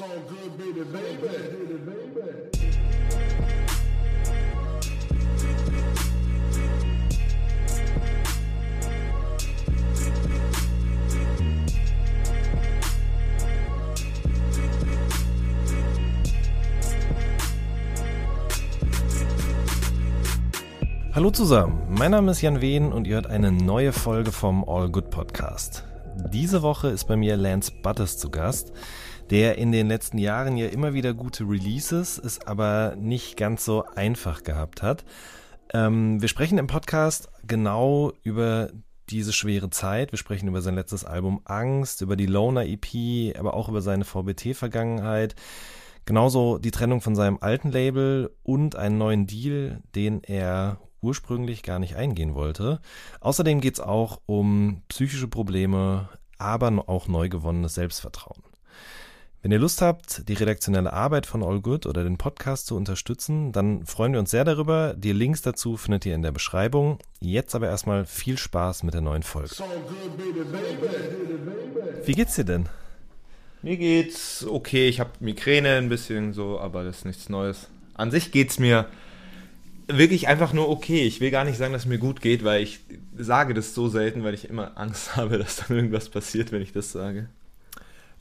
So good, baby, baby. Hallo zusammen, mein Name ist Jan Wehn und ihr hört eine neue Folge vom All Good Podcast. Diese Woche ist bei mir Lance Butters zu Gast, der in den letzten Jahren ja immer wieder gute Releases, es aber nicht ganz so einfach gehabt hat. Ähm, wir sprechen im Podcast genau über diese schwere Zeit. Wir sprechen über sein letztes Album Angst, über die Loner EP, aber auch über seine VBT-Vergangenheit. Genauso die Trennung von seinem alten Label und einen neuen Deal, den er ursprünglich gar nicht eingehen wollte. Außerdem geht es auch um psychische Probleme, aber auch neu gewonnenes Selbstvertrauen. Wenn ihr Lust habt, die redaktionelle Arbeit von All Good oder den Podcast zu unterstützen, dann freuen wir uns sehr darüber. Die Links dazu findet ihr in der Beschreibung. Jetzt aber erstmal viel Spaß mit der neuen Folge. Wie geht's dir denn? Mir geht's okay. Ich habe Migräne ein bisschen so, aber das ist nichts Neues. An sich geht's mir wirklich einfach nur okay. Ich will gar nicht sagen, dass es mir gut geht, weil ich sage das so selten, weil ich immer Angst habe, dass dann irgendwas passiert, wenn ich das sage.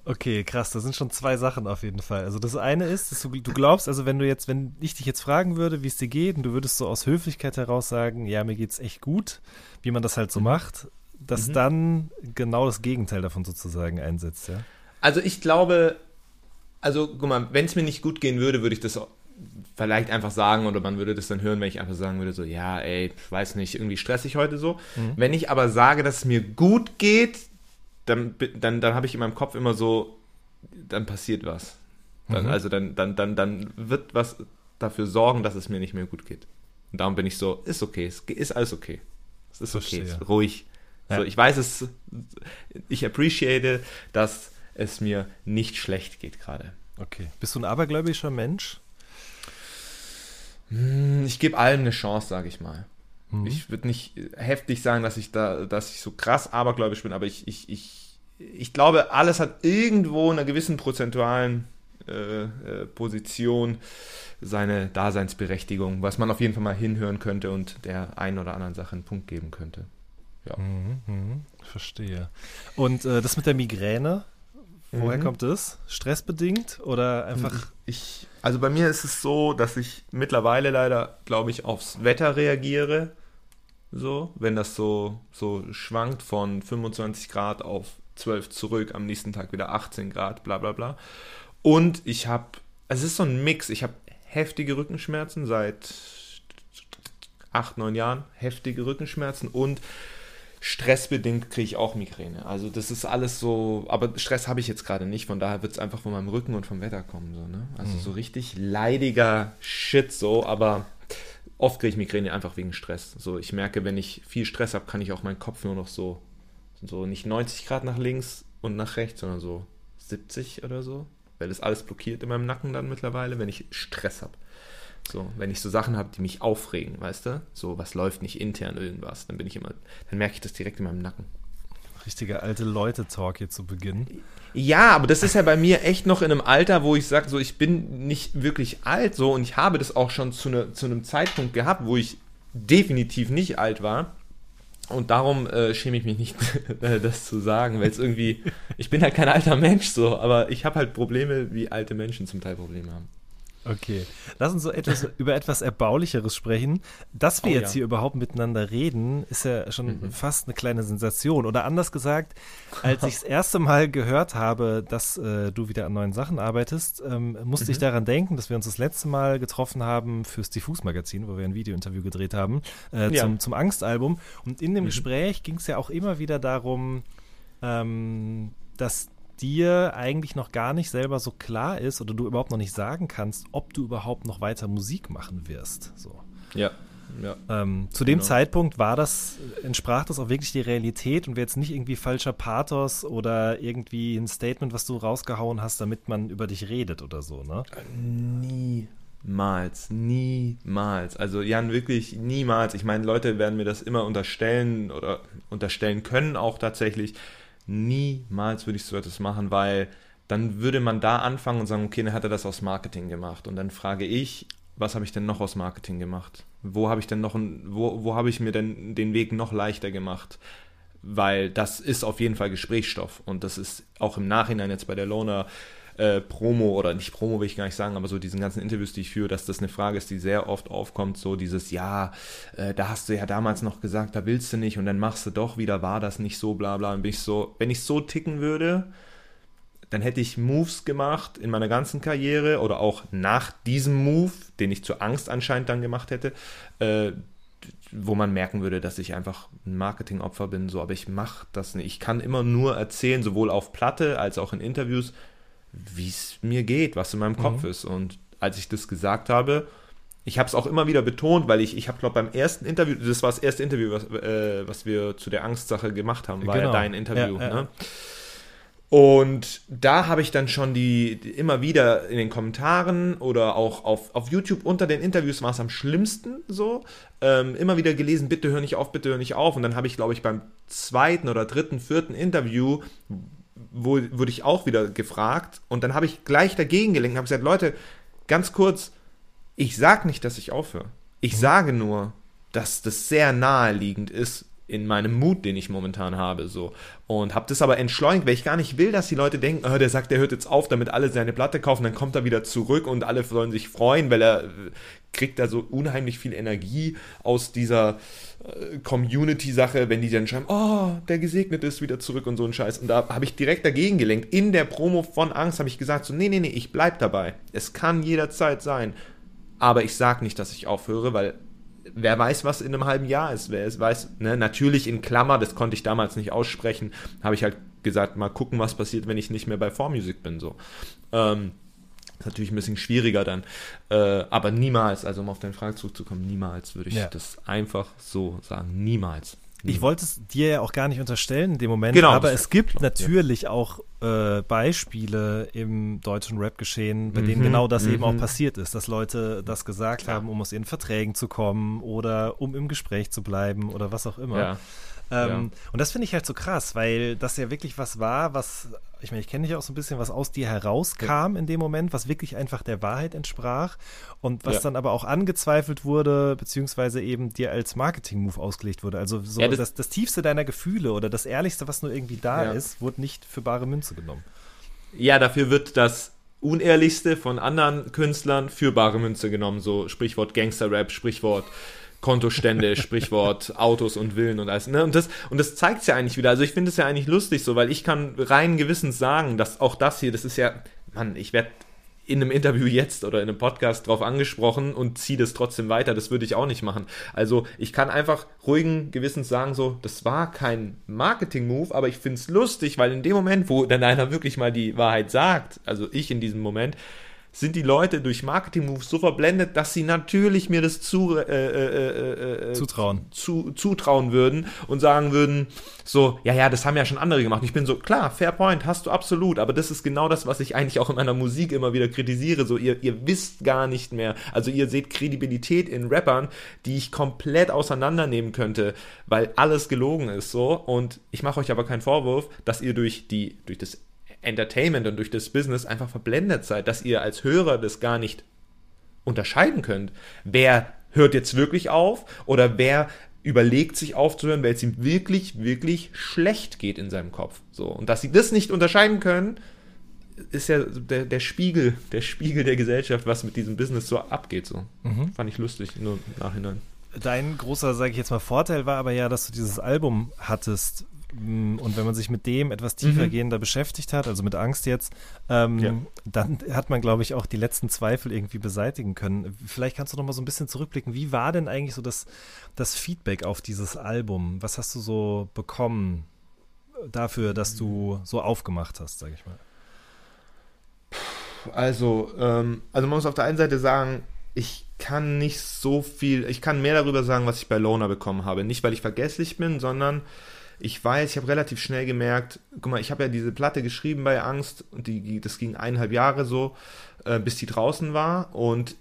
Okay, krass, das sind schon zwei Sachen auf jeden Fall. Also das eine ist, dass du, du glaubst, also wenn du jetzt, wenn ich dich jetzt fragen würde, wie es dir geht, und du würdest so aus Höflichkeit heraus sagen, ja, mir geht's echt gut, wie man das halt so macht, dass Mhm. dann genau das Gegenteil davon sozusagen einsetzt, ja. Also ich glaube, also guck mal, wenn es mir nicht gut gehen würde, würde ich das vielleicht einfach sagen oder man würde das dann hören, wenn ich einfach sagen würde, so, ja, ey, weiß nicht, irgendwie stressig heute so. Wenn ich aber sage, dass es mir gut geht, dann, dann, dann habe ich in meinem Kopf immer so, dann passiert was. Dann, Also dann, dann, dann, dann wird was dafür sorgen, dass es mir nicht mehr gut geht. Und darum bin ich so, ist okay, ist alles okay. Es ist okay, es Verstehe. ist ruhig. Ja. So, ich weiß es, ich appreciate, dass es mir nicht schlecht geht gerade. Okay. Bist du ein abergläubischer Mensch? Hm, Ich gebe allem eine Chance, sage ich mal. Mhm. Ich würde nicht heftig sagen, dass ich da, dass ich so krass abergläubisch bin, aber ich, ich, ich, ich glaube, alles hat irgendwo in einer gewissen prozentualen äh, äh, Position seine Daseinsberechtigung, was man auf jeden Fall mal hinhören könnte und der einen oder anderen Sache einen Punkt geben könnte. Mhm, mhm, verstehe. Und äh, das mit der Migräne, woher Mhm. kommt das? Stressbedingt oder einfach Ich, also bei mir ist es so, dass ich mittlerweile leider, glaube ich, aufs Wetter reagiere. So, wenn das so, so schwankt von 25 Grad auf 12 zurück, am nächsten Tag wieder 18 Grad, bla bla bla. Und ich habe, also es ist so ein Mix. Ich habe heftige Rückenschmerzen seit acht, neun Jahren, heftige Rückenschmerzen und stressbedingt kriege ich auch Migräne. Also das ist alles so, aber Stress habe ich jetzt gerade nicht, von daher wird es einfach von meinem Rücken und vom Wetter kommen. So, ne? Also so richtig leidiger Shit so, aber oft kriege ich Migräne einfach wegen Stress. So, ich merke, wenn ich viel Stress habe, kann ich auch meinen Kopf nur noch so, so nicht 90 Grad nach links und nach rechts, sondern so 70 oder so. Weil das alles blockiert in meinem Nacken dann mittlerweile, wenn ich Stress habe. So, wenn ich so Sachen habe, die mich aufregen, weißt du? So, was läuft nicht intern irgendwas, dann bin ich immer, dann merke ich das direkt in meinem Nacken. Richtiger alte Leute-Talk hier zu Beginn? Ja, aber das ist ja bei mir echt noch in einem Alter, wo ich sage, so ich bin nicht wirklich alt so und ich habe das auch schon zu, ne, zu einem Zeitpunkt gehabt, wo ich definitiv nicht alt war. Und darum äh, schäme ich mich nicht, äh, das zu sagen, weil es irgendwie, ich bin halt kein alter Mensch so, aber ich habe halt Probleme, wie alte Menschen zum Teil Probleme haben. Okay, lass uns so etwas über etwas Erbaulicheres sprechen. Dass wir Oh, jetzt ja. hier überhaupt miteinander reden, ist ja schon Mhm. fast eine kleine Sensation. Oder anders gesagt, als ich das erste Mal gehört habe, dass äh, du wieder an neuen Sachen arbeitest, ähm, musste ich Mhm. daran denken, dass wir uns das letzte Mal getroffen haben fürs Diffus-Magazin, wo wir ein Videointerview gedreht haben, äh, Ja. zum, zum Angstalbum. Und in dem Mhm. Gespräch ging es ja auch immer wieder darum, ähm, dass dir eigentlich noch gar nicht selber so klar ist oder du überhaupt noch nicht sagen kannst, ob du überhaupt noch weiter Musik machen wirst. So. Ja, ja. Ähm, zu dem Genau. Zeitpunkt war das, entsprach das auch wirklich die Realität und wäre jetzt nicht irgendwie falscher Pathos oder irgendwie ein Statement, was du rausgehauen hast, damit man über dich redet oder so, ne? Niemals, niemals. Also Jan, wirklich niemals. Ich meine, Leute werden mir das immer unterstellen oder unterstellen können auch tatsächlich. Niemals würde ich so etwas machen, weil dann würde man da anfangen und sagen, okay, dann hat er das aus Marketing gemacht. Und dann frage ich, was habe ich denn noch aus Marketing gemacht? Wo habe ich denn noch, wo, wo habe ich mir denn den Weg noch leichter gemacht? Weil das ist auf jeden Fall Gesprächsstoff und das ist auch im Nachhinein jetzt bei der Loner äh, Promo oder nicht Promo will ich gar nicht sagen, aber so diesen ganzen Interviews, die ich führe, dass das eine Frage ist, die sehr oft aufkommt, so dieses, ja, äh, da hast du ja damals noch gesagt, da willst du nicht und dann machst du doch wieder, war das nicht so, bla bla. Und bin ich so, wenn ich so ticken würde, dann hätte ich Moves gemacht in meiner ganzen Karriere oder auch nach diesem Move, den ich zur Angst anscheinend dann gemacht hätte, äh, wo man merken würde, dass ich einfach ein Marketingopfer bin, so, aber ich mache das nicht. Ich kann immer nur erzählen, sowohl auf Platte als auch in Interviews, wie es mir geht, was in meinem mhm. Kopf ist. Und als ich das gesagt habe, ich habe es auch immer wieder betont, weil ich, ich habe, glaube beim ersten Interview, das war das erste Interview, was, äh, was wir zu der Angstsache gemacht haben, war genau. ja dein Interview. Ja, ja. Ne? Und da habe ich dann schon die, immer wieder in den Kommentaren oder auch auf, auf YouTube unter den Interviews war es am schlimmsten so, ähm, immer wieder gelesen, bitte hör nicht auf, bitte hör nicht auf. Und dann habe ich, glaube ich, beim zweiten oder dritten, vierten Interview, wurde ich auch wieder gefragt und dann habe ich gleich dagegen gelenkt und habe gesagt, Leute, ganz kurz, ich sage nicht, dass ich aufhöre. Ich mhm. sage nur, dass das sehr naheliegend ist, in meinem Mut, den ich momentan habe, so. Und habe das aber entschleunigt, weil ich gar nicht will, dass die Leute denken, oh, der sagt, der hört jetzt auf, damit alle seine Platte kaufen, dann kommt er wieder zurück und alle sollen sich freuen, weil er äh, kriegt da so unheimlich viel Energie aus dieser äh, Community-Sache, wenn die dann schreiben, oh, der gesegnet ist wieder zurück und so ein Scheiß. Und da habe ich direkt dagegen gelenkt. In der Promo von Angst habe ich gesagt, so, nee, nee, nee, ich bleib dabei. Es kann jederzeit sein. Aber ich sag nicht, dass ich aufhöre, weil wer weiß, was in einem halben Jahr ist. Wer es weiß, ne? natürlich in Klammer, das konnte ich damals nicht aussprechen, habe ich halt gesagt, mal gucken, was passiert, wenn ich nicht mehr bei 4Music bin. So. Ähm, ist natürlich ein bisschen schwieriger dann. Äh, aber niemals, also um auf deine Frage zurückzukommen, niemals würde ich ja. das einfach so sagen. Niemals. Ich hm. wollte es dir ja auch gar nicht unterstellen in dem Moment, genau, aber es gibt klar, natürlich ja. auch äh, Beispiele im deutschen Rap-Geschehen, bei mhm, denen genau das mhm. eben auch mhm. passiert ist, dass Leute das gesagt klar. haben, um aus ihren Verträgen zu kommen oder um im Gespräch zu bleiben oder was auch immer. Ja. Ähm, ja. Und das finde ich halt so krass, weil das ja wirklich was war, was, ich meine, ich kenne dich auch so ein bisschen, was aus dir herauskam ja. in dem Moment, was wirklich einfach der Wahrheit entsprach und was ja. dann aber auch angezweifelt wurde, beziehungsweise eben dir als Marketing-Move ausgelegt wurde. Also so das, das, das, Tiefste deiner Gefühle oder das Ehrlichste, was nur irgendwie da ist, wurde nicht für bare Münze genommen. Ja, dafür wird das Unehrlichste von anderen Künstlern für bare Münze genommen, so Sprichwort Gangster-Rap, Sprichwort Kontostände, Sprichwort Autos und Villen und alles. Ne? Und das, und das zeigt es ja eigentlich wieder. Also ich finde es ja eigentlich lustig so, weil ich kann rein gewissens sagen, dass auch das hier, das ist ja, Mann, ich werde in einem Interview jetzt oder in einem Podcast drauf angesprochen und ziehe das trotzdem weiter. Das würde ich auch nicht machen. Also ich kann einfach ruhigen Gewissens sagen, so, das war kein Marketing-Move, aber ich finde es lustig, weil in dem Moment, wo dann einer wirklich mal die Wahrheit sagt, also ich in diesem Moment, sind die Leute durch Marketing-Moves so verblendet, dass sie natürlich mir das zu, äh, äh, äh, äh, zutrauen. Zu, zutrauen würden und sagen würden, so, ja, ja, das haben ja schon andere gemacht. Und ich bin so, klar, fair point, hast du absolut, aber das ist genau das, was ich eigentlich auch in meiner Musik immer wieder kritisiere. So, ihr, ihr wisst gar nicht mehr. Also ihr seht Kredibilität in Rappern, die ich komplett auseinandernehmen könnte, weil alles gelogen ist so. Und ich mache euch aber keinen Vorwurf, dass ihr durch die, durch das Entertainment und durch das Business einfach verblendet seid, dass ihr als Hörer das gar nicht unterscheiden könnt. Wer hört jetzt wirklich auf oder wer überlegt sich aufzuhören, weil es ihm wirklich, wirklich schlecht geht in seinem Kopf. So. Und dass sie das nicht unterscheiden können, ist ja der, der Spiegel, der Spiegel der Gesellschaft, was mit diesem Business so abgeht. So. Mhm. Fand ich lustig, nur im Nachhinein. Dein großer, sage ich jetzt mal, Vorteil war aber ja, dass du dieses Album hattest, und wenn man sich mit dem etwas tiefergehender mhm. beschäftigt hat, also mit Angst jetzt, ähm, ja. dann hat man, glaube ich, auch die letzten Zweifel irgendwie beseitigen können. Vielleicht kannst du noch mal so ein bisschen zurückblicken. Wie war denn eigentlich so das, das Feedback auf dieses Album? Was hast du so bekommen dafür, dass du so aufgemacht hast, sage ich mal? Also, ähm, also man muss auf der einen Seite sagen, ich kann nicht so viel, ich kann mehr darüber sagen, was ich bei Lona bekommen habe. Nicht, weil ich vergesslich bin, sondern ich weiß, ich habe relativ schnell gemerkt, guck mal, ich habe ja diese Platte geschrieben bei Angst und die, das ging eineinhalb Jahre so, äh, bis die draußen war und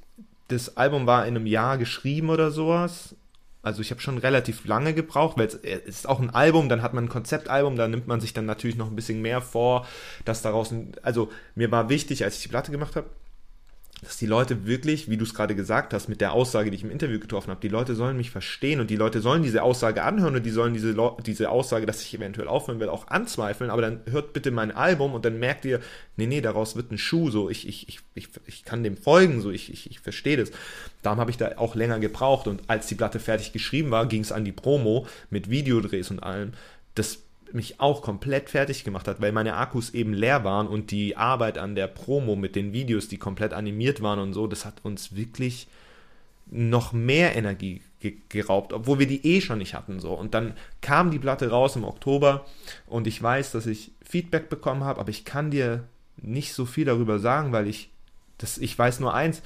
das Album war in einem Jahr geschrieben oder sowas. Also ich habe schon relativ lange gebraucht, weil es ist auch ein Album, dann hat man ein Konzeptalbum, da nimmt man sich dann natürlich noch ein bisschen mehr vor, dass daraus, ein, also mir war wichtig, als ich die Platte gemacht habe, dass die Leute wirklich, wie du es gerade gesagt hast, mit der Aussage, die ich im Interview getroffen habe, die Leute sollen mich verstehen und die Leute sollen diese Aussage anhören und die sollen diese, diese Aussage, dass ich eventuell aufhören will, auch anzweifeln, aber dann hört bitte mein Album und dann merkt ihr, nee, nee, daraus wird ein Schuh, so, ich, ich, ich, ich, ich kann dem folgen, so, ich, ich, ich verstehe das. Darum habe ich da auch länger gebraucht und als die Platte fertig geschrieben war, ging es an die Promo mit Videodrehs und allem. Das mich auch komplett fertig gemacht hat, weil meine Akkus eben leer waren und die Arbeit an der Promo mit den Videos, die komplett animiert waren und so, das hat uns wirklich noch mehr Energie geraubt, obwohl wir die eh schon nicht hatten so. Und dann kam die Platte raus im Oktober und ich weiß, dass ich Feedback bekommen habe, aber ich kann dir nicht so viel darüber sagen, weil ich das ich weiß nur eins,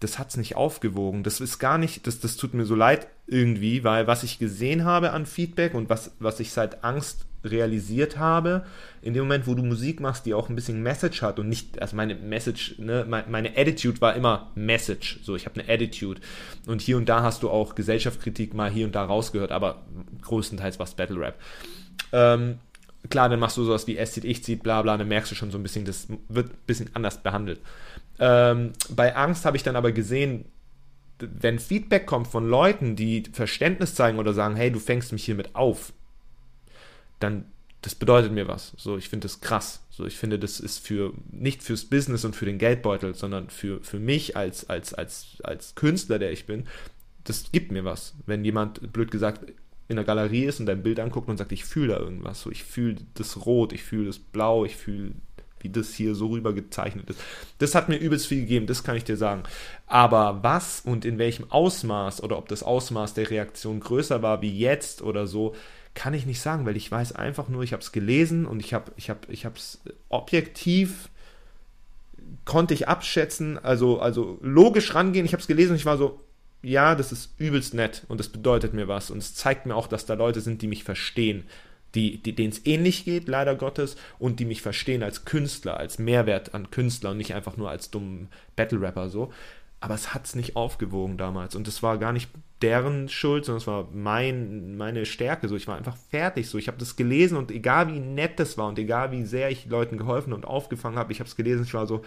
das hat's nicht aufgewogen. Das ist gar nicht, das, das tut mir so leid irgendwie, weil was ich gesehen habe an Feedback und was, was ich seit Angst realisiert habe, in dem Moment, wo du Musik machst, die auch ein bisschen Message hat und nicht, also meine Message, ne, meine Attitude war immer Message, so ich habe eine Attitude und hier und da hast du auch Gesellschaftskritik mal hier und da rausgehört, aber größtenteils war es Battle Rap. Ähm, klar, dann machst du sowas wie Es zieht, ich zieht, bla bla, dann merkst du schon so ein bisschen, das wird ein bisschen anders behandelt. Ähm, bei Angst habe ich dann aber gesehen, wenn Feedback kommt von Leuten, die Verständnis zeigen oder sagen, hey, du fängst mich hiermit auf, dann das bedeutet mir was. So, ich finde das krass. So, ich finde, das ist für nicht fürs Business und für den Geldbeutel, sondern für, für mich als, als, als, als Künstler, der ich bin, das gibt mir was. Wenn jemand, blöd gesagt, in der Galerie ist und dein Bild anguckt und sagt, ich fühle da irgendwas. So, ich fühle das Rot, ich fühle das Blau, ich fühle, wie das hier so rüber gezeichnet ist. Das hat mir übelst viel gegeben, das kann ich dir sagen. Aber was und in welchem Ausmaß oder ob das Ausmaß der Reaktion größer war wie jetzt oder so, kann ich nicht sagen, weil ich weiß einfach nur, ich habe es gelesen und ich habe ich hab, ich es objektiv konnte ich abschätzen, also, also logisch rangehen. Ich habe es gelesen und ich war so, ja, das ist übelst nett und das bedeutet mir was und es zeigt mir auch, dass da Leute sind, die mich verstehen, die, die denen es ähnlich geht, leider Gottes, und die mich verstehen als Künstler, als Mehrwert an Künstler und nicht einfach nur als dummen Battle Rapper so aber es hat es nicht aufgewogen damals. Und es war gar nicht deren Schuld, sondern es war mein, meine Stärke. So, ich war einfach fertig. So, ich habe das gelesen und egal wie nett das war und egal wie sehr ich Leuten geholfen und aufgefangen habe, ich habe es gelesen, ich war so,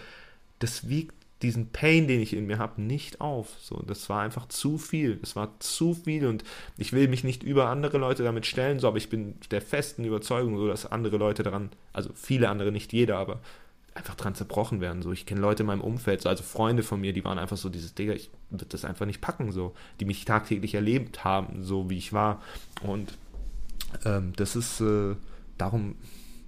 das wiegt diesen Pain, den ich in mir habe, nicht auf. So, das war einfach zu viel. Es war zu viel und ich will mich nicht über andere Leute damit stellen, so, aber ich bin der festen Überzeugung, so, dass andere Leute daran, also viele andere, nicht jeder, aber einfach dran zerbrochen werden. So, ich kenne Leute in meinem Umfeld, so, also Freunde von mir, die waren einfach so dieses Digga, ich würde das einfach nicht packen, so, die mich tagtäglich erlebt haben, so wie ich war. Und ähm, das ist äh, darum,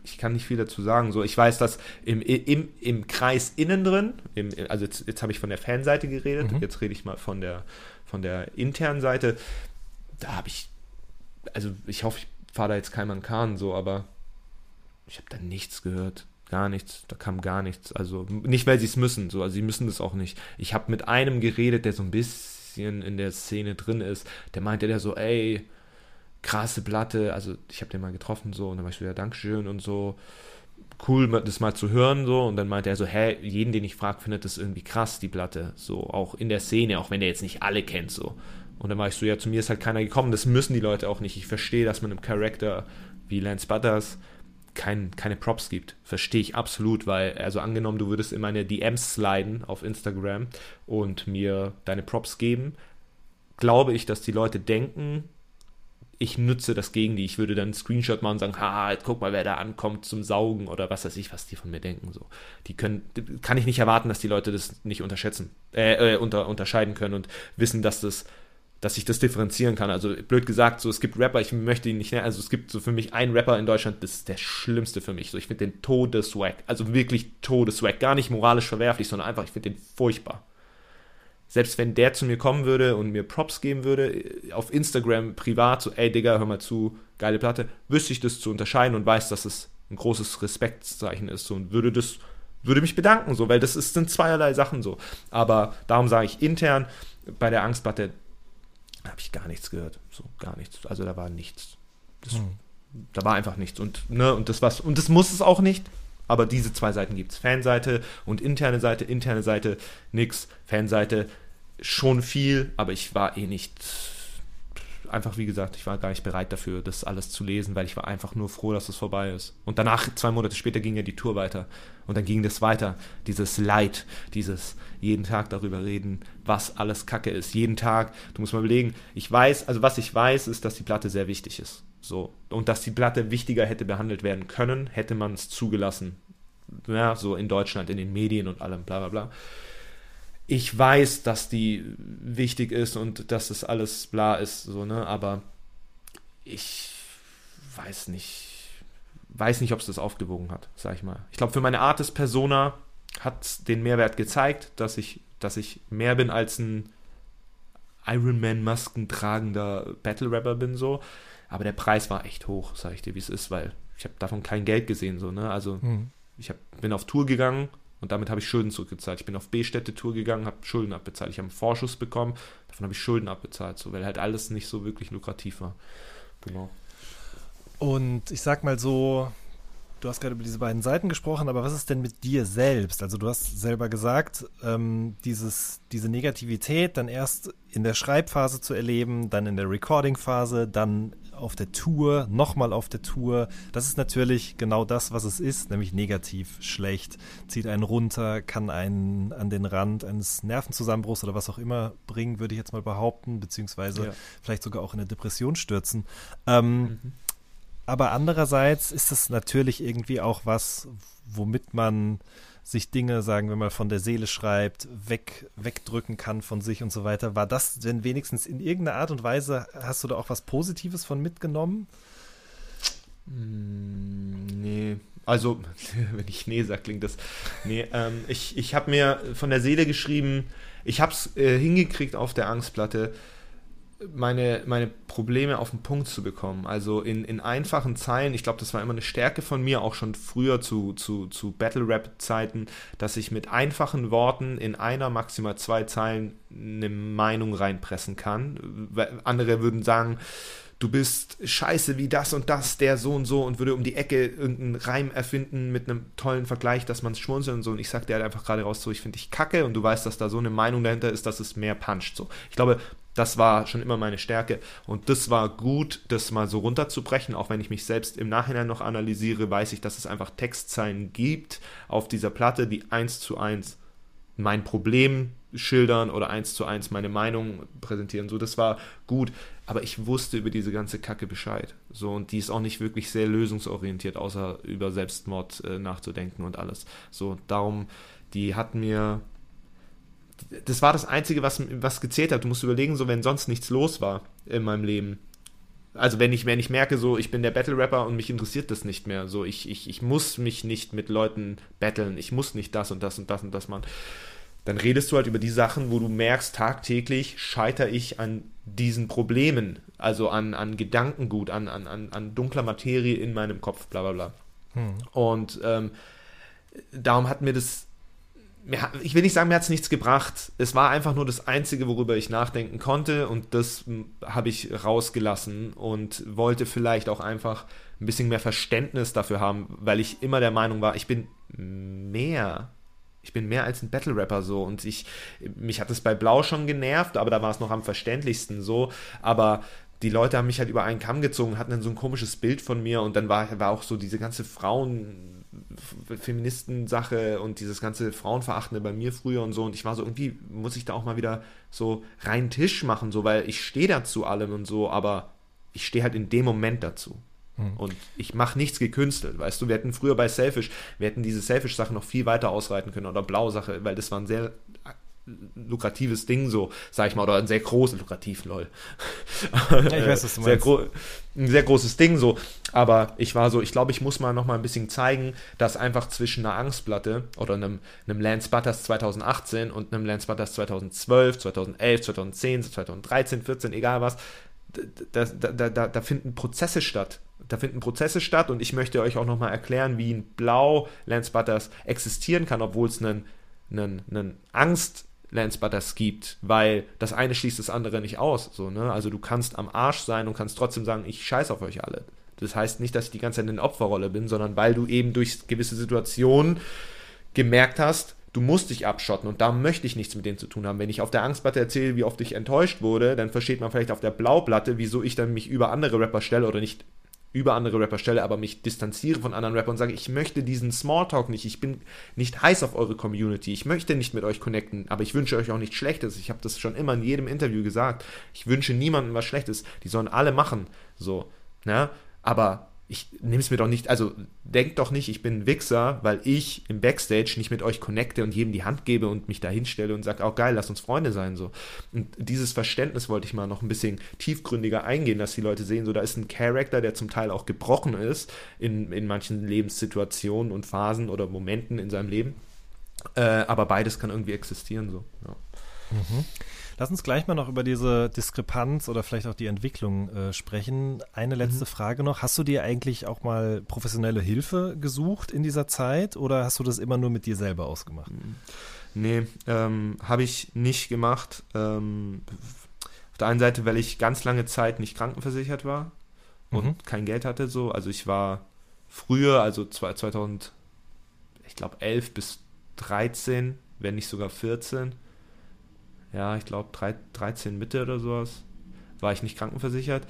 ich kann nicht viel dazu sagen. So, ich weiß, dass im, im, im Kreis innen drin, im, also jetzt, jetzt habe ich von der Fanseite geredet, mhm. jetzt rede ich mal von der von der internen Seite. Da habe ich, also ich hoffe, ich fahre da jetzt keinem an Kahn so, aber ich habe da nichts gehört gar nichts, da kam gar nichts. Also nicht, weil sie es müssen, so, also sie müssen das auch nicht. Ich habe mit einem geredet, der so ein bisschen in der Szene drin ist, der meinte der so, ey, krasse Platte, also ich habe den mal getroffen so und dann war ich so, ja, Dankeschön und so. Cool, das mal zu hören, so. Und dann meinte er so, hä, jeden, den ich frage, findet das irgendwie krass, die Platte. So, auch in der Szene, auch wenn der jetzt nicht alle kennt, so. Und dann war ich so, ja, zu mir ist halt keiner gekommen, das müssen die Leute auch nicht. Ich verstehe, dass man einem Charakter wie Lance Butters kein, keine Props gibt. Verstehe ich absolut, weil, also angenommen, du würdest in meine DMs sliden auf Instagram und mir deine Props geben, glaube ich, dass die Leute denken, ich nutze das gegen die. Ich würde dann einen Screenshot machen und sagen, ha, jetzt guck mal, wer da ankommt zum Saugen oder was weiß ich, was die von mir denken. So, die können, kann ich nicht erwarten, dass die Leute das nicht unterschätzen, äh, äh unter, unterscheiden können und wissen, dass das dass ich das differenzieren kann. Also blöd gesagt, so es gibt Rapper, ich möchte ihn nicht nennen, also es gibt so für mich einen Rapper in Deutschland, das ist der schlimmste für mich. So ich finde den Todeswack, also wirklich Todeswack, gar nicht moralisch verwerflich, sondern einfach, ich finde den furchtbar. Selbst wenn der zu mir kommen würde und mir Props geben würde, äh, auf Instagram privat, so, ey Digga, hör mal zu, geile Platte, wüsste ich das zu unterscheiden und weiß, dass es ein großes Respektszeichen ist so, und würde das, würde mich bedanken, so, weil das ist, sind zweierlei Sachen so. Aber darum sage ich intern, bei der Angstplatte, habe ich gar nichts gehört. So, gar nichts. Also da war nichts. Das, hm. Da war einfach nichts. Und, ne, und das was, und das muss es auch nicht. Aber diese zwei Seiten gibt es. Fanseite und interne Seite, interne Seite nix, Fanseite schon viel, aber ich war eh nicht einfach, wie gesagt, ich war gar nicht bereit dafür, das alles zu lesen, weil ich war einfach nur froh, dass es vorbei ist. Und danach, zwei Monate später, ging ja die Tour weiter. Und dann ging das weiter. Dieses Leid, dieses jeden Tag darüber reden, was alles Kacke ist. Jeden Tag, du musst mal überlegen, ich weiß, also was ich weiß, ist, dass die Platte sehr wichtig ist. So. Und dass die Platte wichtiger hätte behandelt werden können, hätte man es zugelassen. Ja, so in Deutschland, in den Medien und allem, bla bla bla ich weiß, dass die wichtig ist und dass das alles bla ist, so, ne, aber ich weiß nicht, weiß nicht, ob es das aufgewogen hat, sag ich mal. Ich glaube, für meine Art des Persona hat den Mehrwert gezeigt, dass ich, dass ich mehr bin als ein Ironman-Masken tragender Battle-Rapper bin, so. Aber der Preis war echt hoch, sag ich dir, wie es ist, weil ich habe davon kein Geld gesehen, so, ne? Also, mhm. ich hab, bin auf Tour gegangen, und damit habe ich Schulden zurückgezahlt. Ich bin auf B-Städte-Tour gegangen, habe Schulden abbezahlt. Ich habe einen Vorschuss bekommen, davon habe ich Schulden abbezahlt, so, weil halt alles nicht so wirklich lukrativ war. Genau. Und ich sag mal so, du hast gerade über diese beiden Seiten gesprochen, aber was ist denn mit dir selbst? Also du hast selber gesagt, ähm, dieses, diese Negativität dann erst in der Schreibphase zu erleben, dann in der Recording-Phase, dann auf der Tour, nochmal auf der Tour. Das ist natürlich genau das, was es ist, nämlich negativ, schlecht, zieht einen runter, kann einen an den Rand eines Nervenzusammenbruchs oder was auch immer bringen, würde ich jetzt mal behaupten, beziehungsweise ja. vielleicht sogar auch in eine Depression stürzen. Ähm, mhm. Aber andererseits ist es natürlich irgendwie auch was, womit man sich Dinge, sagen wir mal, von der Seele schreibt, weg, wegdrücken kann von sich und so weiter. War das denn wenigstens in irgendeiner Art und Weise, hast du da auch was Positives von mitgenommen? Mm, nee, also, wenn ich nee sage, klingt das. Nee, ähm, ich, ich habe mir von der Seele geschrieben, ich habe es äh, hingekriegt auf der Angstplatte, meine, meine Probleme auf den Punkt zu bekommen. Also in, in einfachen Zeilen, ich glaube, das war immer eine Stärke von mir, auch schon früher zu, zu, zu Battle-Rap-Zeiten, dass ich mit einfachen Worten in einer, maximal zwei Zeilen eine Meinung reinpressen kann. Andere würden sagen, du bist scheiße wie das und das, der so und so und würde um die Ecke irgendeinen Reim erfinden mit einem tollen Vergleich, dass man es schmunzelt und so. Und ich sag dir halt einfach gerade raus, so, ich finde dich kacke und du weißt, dass da so eine Meinung dahinter ist, dass es mehr puncht. So. Ich glaube, das war schon immer meine Stärke. Und das war gut, das mal so runterzubrechen. Auch wenn ich mich selbst im Nachhinein noch analysiere, weiß ich, dass es einfach Textzeilen gibt auf dieser Platte, die eins zu eins mein Problem schildern oder eins zu eins meine Meinung präsentieren. So, das war gut. Aber ich wusste über diese ganze Kacke Bescheid. So, und die ist auch nicht wirklich sehr lösungsorientiert, außer über Selbstmord äh, nachzudenken und alles. So, darum, die hat mir das war das Einzige, was, was gezählt hat. Du musst überlegen, so wenn sonst nichts los war in meinem Leben. Also wenn ich, wenn ich merke, so ich bin der Battle-Rapper und mich interessiert das nicht mehr. So, ich, ich, ich muss mich nicht mit Leuten battlen, ich muss nicht das und das und das und das machen. Dann redest du halt über die Sachen, wo du merkst, tagtäglich scheitere ich an diesen Problemen, also an, an Gedankengut, an, an, an dunkler Materie in meinem Kopf, bla bla bla. Hm. Und ähm, darum hat mir das ich will nicht sagen, mir hat es nichts gebracht. Es war einfach nur das Einzige, worüber ich nachdenken konnte und das habe ich rausgelassen und wollte vielleicht auch einfach ein bisschen mehr Verständnis dafür haben, weil ich immer der Meinung war, ich bin mehr. Ich bin mehr als ein Battle-Rapper so und ich, mich hat es bei Blau schon genervt, aber da war es noch am verständlichsten so. Aber die Leute haben mich halt über einen Kamm gezogen, hatten dann so ein komisches Bild von mir und dann war, war auch so diese ganze Frauen, Feministen-Sache und dieses ganze Frauenverachtende bei mir früher und so. Und ich war so, irgendwie muss ich da auch mal wieder so rein Tisch machen, so, weil ich stehe dazu allem und so, aber ich stehe halt in dem Moment dazu. Hm. Und ich mache nichts gekünstelt, weißt du, wir hätten früher bei Selfish, wir hätten diese Selfish-Sache noch viel weiter ausreiten können oder Blau-Sache, weil das waren sehr lukratives Ding, so, sag ich mal, oder ein sehr großes, lukrativ, lol. Ja, ich weiß, was du sehr meinst. Ein sehr großes Ding, so. Aber ich war so, ich glaube, ich muss mal noch mal ein bisschen zeigen, dass einfach zwischen einer Angstplatte oder einem, einem Lance Butters 2018 und einem Lance Butters 2012, 2011, 2010, 2013, 14, egal was, da, da, da, da finden Prozesse statt. Da finden Prozesse statt und ich möchte euch auch noch mal erklären, wie ein Blau Lance Butters existieren kann, obwohl es einen, einen, einen Angst Lance Butters gibt, weil das eine schließt das andere nicht aus. So, ne? Also du kannst am Arsch sein und kannst trotzdem sagen, ich scheiß auf euch alle. Das heißt nicht, dass ich die ganze Zeit in der Opferrolle bin, sondern weil du eben durch gewisse Situationen gemerkt hast, du musst dich abschotten und da möchte ich nichts mit denen zu tun haben. Wenn ich auf der Angstplatte erzähle, wie oft ich enttäuscht wurde, dann versteht man vielleicht auf der Blauplatte, wieso ich dann mich über andere Rapper stelle oder nicht über andere Rapper stelle, aber mich distanziere von anderen Rappern und sage, ich möchte diesen Smalltalk nicht, ich bin nicht heiß auf eure Community, ich möchte nicht mit euch connecten, aber ich wünsche euch auch nichts Schlechtes. Ich habe das schon immer in jedem Interview gesagt. Ich wünsche niemandem was Schlechtes. Die sollen alle machen, so, ne? Aber ich nehme es mir doch nicht, also denkt doch nicht, ich bin ein Wichser, weil ich im Backstage nicht mit euch connecte und jedem die Hand gebe und mich da hinstelle und sage, auch oh, geil, lass uns Freunde sein. so. Und dieses Verständnis wollte ich mal noch ein bisschen tiefgründiger eingehen, dass die Leute sehen, so da ist ein Charakter, der zum Teil auch gebrochen ist in, in manchen Lebenssituationen und Phasen oder Momenten in seinem Leben. Äh, aber beides kann irgendwie existieren. so. Ja. Mhm. Lass uns gleich mal noch über diese Diskrepanz oder vielleicht auch die Entwicklung äh, sprechen. Eine letzte mhm. Frage noch. Hast du dir eigentlich auch mal professionelle Hilfe gesucht in dieser Zeit oder hast du das immer nur mit dir selber ausgemacht? Mhm. Nee, ähm, habe ich nicht gemacht. Ähm, auf der einen Seite, weil ich ganz lange Zeit nicht krankenversichert war und mhm. kein Geld hatte. So. Also ich war früher, also 2000, ich glaube 11 bis 13, wenn nicht sogar 14, ja, ich glaube 13 Mitte oder sowas, war ich nicht krankenversichert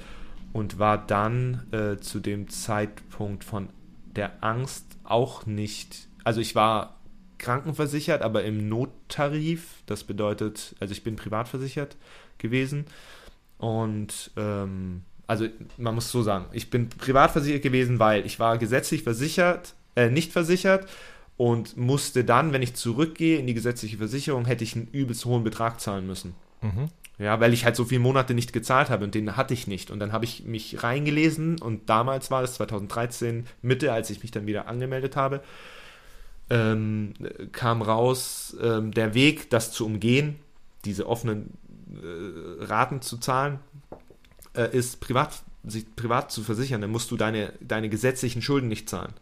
und war dann äh, zu dem Zeitpunkt von der Angst auch nicht, also ich war krankenversichert, aber im Nottarif, das bedeutet, also ich bin privat versichert gewesen und ähm, also man muss so sagen, ich bin privat versichert gewesen, weil ich war gesetzlich versichert, äh, nicht versichert und musste dann, wenn ich zurückgehe in die gesetzliche Versicherung, hätte ich einen übelst hohen Betrag zahlen müssen. Mhm. Ja, weil ich halt so viele Monate nicht gezahlt habe und den hatte ich nicht. Und dann habe ich mich reingelesen und damals war es 2013 Mitte, als ich mich dann wieder angemeldet habe, ähm, kam raus, ähm, der Weg, das zu umgehen, diese offenen äh, Raten zu zahlen, äh, ist privat, sich privat zu versichern. Dann musst du deine, deine gesetzlichen Schulden nicht zahlen.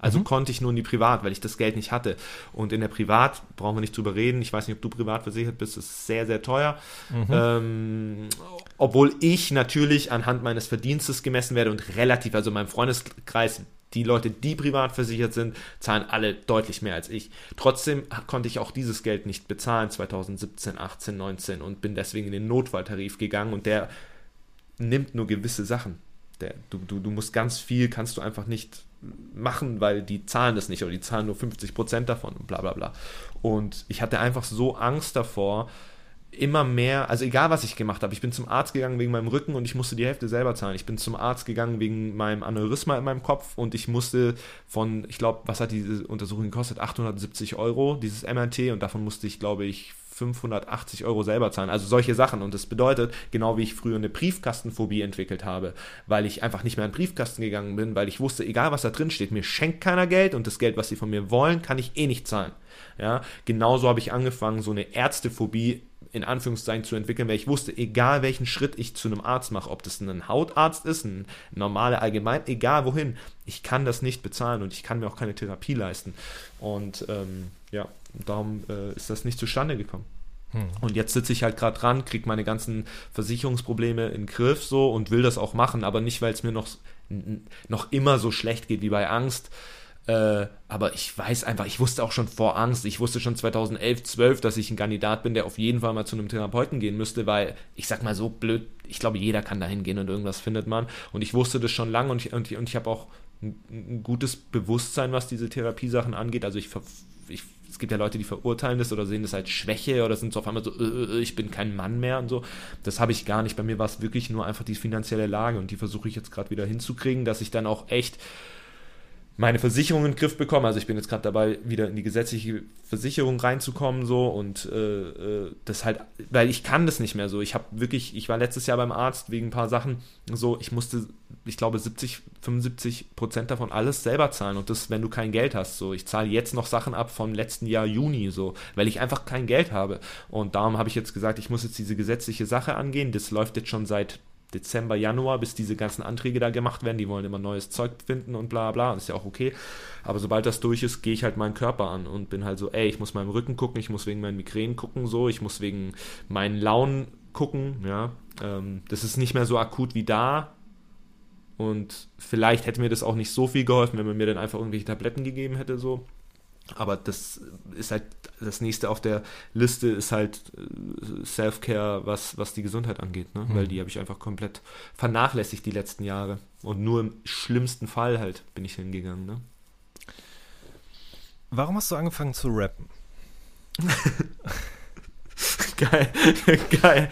Also mhm. konnte ich nur in die Privat, weil ich das Geld nicht hatte. Und in der Privat brauchen wir nicht drüber reden. Ich weiß nicht, ob du privat versichert bist, das ist sehr, sehr teuer. Mhm. Ähm, obwohl ich natürlich anhand meines Verdienstes gemessen werde und relativ, also in meinem Freundeskreis, die Leute, die privat versichert sind, zahlen alle deutlich mehr als ich. Trotzdem konnte ich auch dieses Geld nicht bezahlen 2017, 18, 19 und bin deswegen in den Notfalltarif gegangen und der nimmt nur gewisse Sachen. Der, du, du, du musst ganz viel, kannst du einfach nicht machen, weil die zahlen das nicht oder die zahlen nur 50 Prozent davon und bla bla bla. Und ich hatte einfach so Angst davor, immer mehr, also egal was ich gemacht habe, ich bin zum Arzt gegangen wegen meinem Rücken und ich musste die Hälfte selber zahlen. Ich bin zum Arzt gegangen wegen meinem Aneurysma in meinem Kopf und ich musste von, ich glaube, was hat diese Untersuchung gekostet? 870 Euro, dieses MRT und davon musste ich, glaube ich, 580 Euro selber zahlen. Also solche Sachen. Und das bedeutet, genau wie ich früher eine Briefkastenphobie entwickelt habe, weil ich einfach nicht mehr den Briefkasten gegangen bin, weil ich wusste, egal was da drin steht, mir schenkt keiner Geld und das Geld, was sie von mir wollen, kann ich eh nicht zahlen. Ja, genauso habe ich angefangen, so eine Ärztephobie in Anführungszeichen zu entwickeln, weil ich wusste, egal welchen Schritt ich zu einem Arzt mache, ob das ein Hautarzt ist, ein normaler Allgemein, egal wohin, ich kann das nicht bezahlen und ich kann mir auch keine Therapie leisten. Und ähm, ja, darum äh, ist das nicht zustande gekommen. Hm. Und jetzt sitze ich halt gerade dran, kriege meine ganzen Versicherungsprobleme in den Griff so und will das auch machen, aber nicht, weil es mir noch, noch immer so schlecht geht wie bei Angst, äh, aber ich weiß einfach, ich wusste auch schon vor Angst, ich wusste schon 2011, 12, dass ich ein Kandidat bin, der auf jeden Fall mal zu einem Therapeuten gehen müsste, weil ich sag mal so blöd, ich glaube, jeder kann da hingehen und irgendwas findet man. Und ich wusste das schon lange und ich, und, und ich habe auch ein, ein, gutes Bewusstsein, was diese Therapiesachen angeht. Also ich, ich, es gibt ja Leute, die verurteilen das oder sehen das als Schwäche oder sind so auf einmal so, äh, äh, ich bin kein Mann mehr und so. Das habe ich gar nicht. Bei mir war es wirklich nur einfach die finanzielle Lage und die versuche ich jetzt gerade wieder hinzukriegen, dass ich dann auch echt meine Versicherung in den Griff bekommen. Also ich bin jetzt gerade dabei, wieder in die gesetzliche Versicherung reinzukommen so und äh, äh, das halt, weil ich kann das nicht mehr so. Ich habe wirklich, ich war letztes Jahr beim Arzt wegen ein paar Sachen so, ich musste, ich glaube 70, 75 Prozent davon alles selber zahlen und das, wenn du kein Geld hast. So, ich zahle jetzt noch Sachen ab vom letzten Jahr Juni so, weil ich einfach kein Geld habe und darum habe ich jetzt gesagt, ich muss jetzt diese gesetzliche Sache angehen. Das läuft jetzt schon seit Dezember, Januar, bis diese ganzen Anträge da gemacht werden. Die wollen immer neues Zeug finden und bla bla. Ist ja auch okay. Aber sobald das durch ist, gehe ich halt meinen Körper an und bin halt so, ey, ich muss meinem Rücken gucken, ich muss wegen meinen Migränen gucken, so, ich muss wegen meinen Launen gucken, ja. Ähm, das ist nicht mehr so akut wie da. Und vielleicht hätte mir das auch nicht so viel geholfen, wenn man mir dann einfach irgendwelche Tabletten gegeben hätte, so. Aber das ist halt, das nächste auf der Liste ist halt äh, Self-Care, was, was die Gesundheit angeht, ne? Mhm. Weil die habe ich einfach komplett vernachlässigt die letzten Jahre. Und nur im schlimmsten Fall halt bin ich hingegangen, ne? Warum hast du angefangen zu rappen? Geil, geil.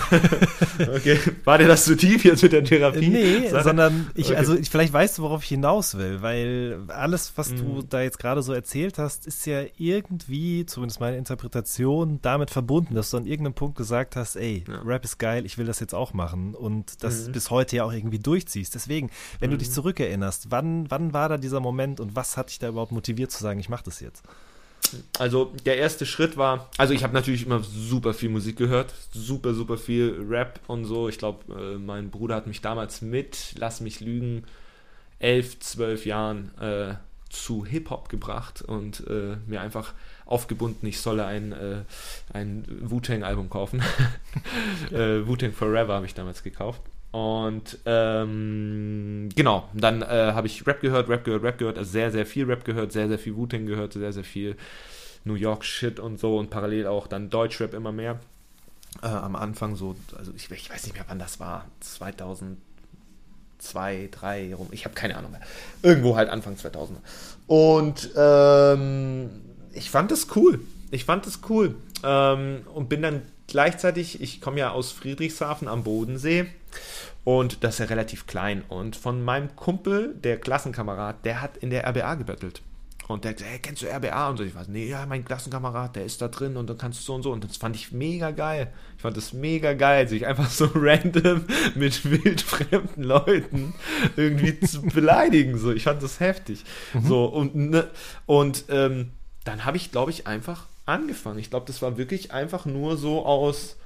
okay, war dir das zu tief jetzt mit der Therapie? Nee, Sache? sondern ich, Okay. also ich, vielleicht weißt du, worauf ich hinaus will, weil alles, was du Mhm. da jetzt gerade so erzählt hast, ist ja irgendwie, zumindest meine Interpretation, damit verbunden, dass du an irgendeinem Punkt gesagt hast, ey, Ja. Rap ist geil, ich will das jetzt auch machen und das Mhm. bis heute ja auch irgendwie durchziehst. Deswegen, wenn du Mhm. dich zurückerinnerst, wann, wann war da dieser Moment und was hat dich da überhaupt motiviert zu sagen, ich mache das jetzt? Also der erste Schritt war, also ich habe natürlich immer super viel Musik gehört, super, super viel Rap und so. Ich glaube, äh, mein Bruder hat mich damals mit, lass mich lügen, elf, zwölf Jahren äh, zu Hip-Hop gebracht und äh, mir einfach aufgebunden, ich solle ein, äh, ein Wu-Tang-Album kaufen. äh, Wu-Tang Forever habe ich damals gekauft. Und ähm, genau, dann äh, habe ich Rap gehört, Rap gehört, Rap gehört, also sehr, sehr viel Rap gehört, sehr, sehr viel Wu-Tang gehört, sehr, sehr viel New York Shit und so und parallel auch dann Deutschrap immer mehr. Äh, am Anfang so, also ich, ich weiß nicht mehr, wann das war, 2002, 2003 rum, ich habe keine Ahnung mehr. Irgendwo halt Anfang 2000. Und ähm, ich fand das cool. Ich fand das cool. Ähm, und bin dann gleichzeitig, ich komme ja aus Friedrichshafen am Bodensee und das ist ja relativ klein. Und von meinem Kumpel, der Klassenkamerad, der hat in der RBA gebettelt. Und der hat gesagt, hey, kennst du RBA? Und so, ich weiß, nee, ja, mein Klassenkamerad, der ist da drin und dann kannst du so und so. Und das fand ich mega geil. Ich fand das mega geil, sich einfach so random mit wildfremden Leuten irgendwie zu beleidigen. So, ich fand das heftig. So, und, ne, und ähm, dann habe ich, glaube ich, einfach angefangen. Ich glaube, das war wirklich einfach nur so aus,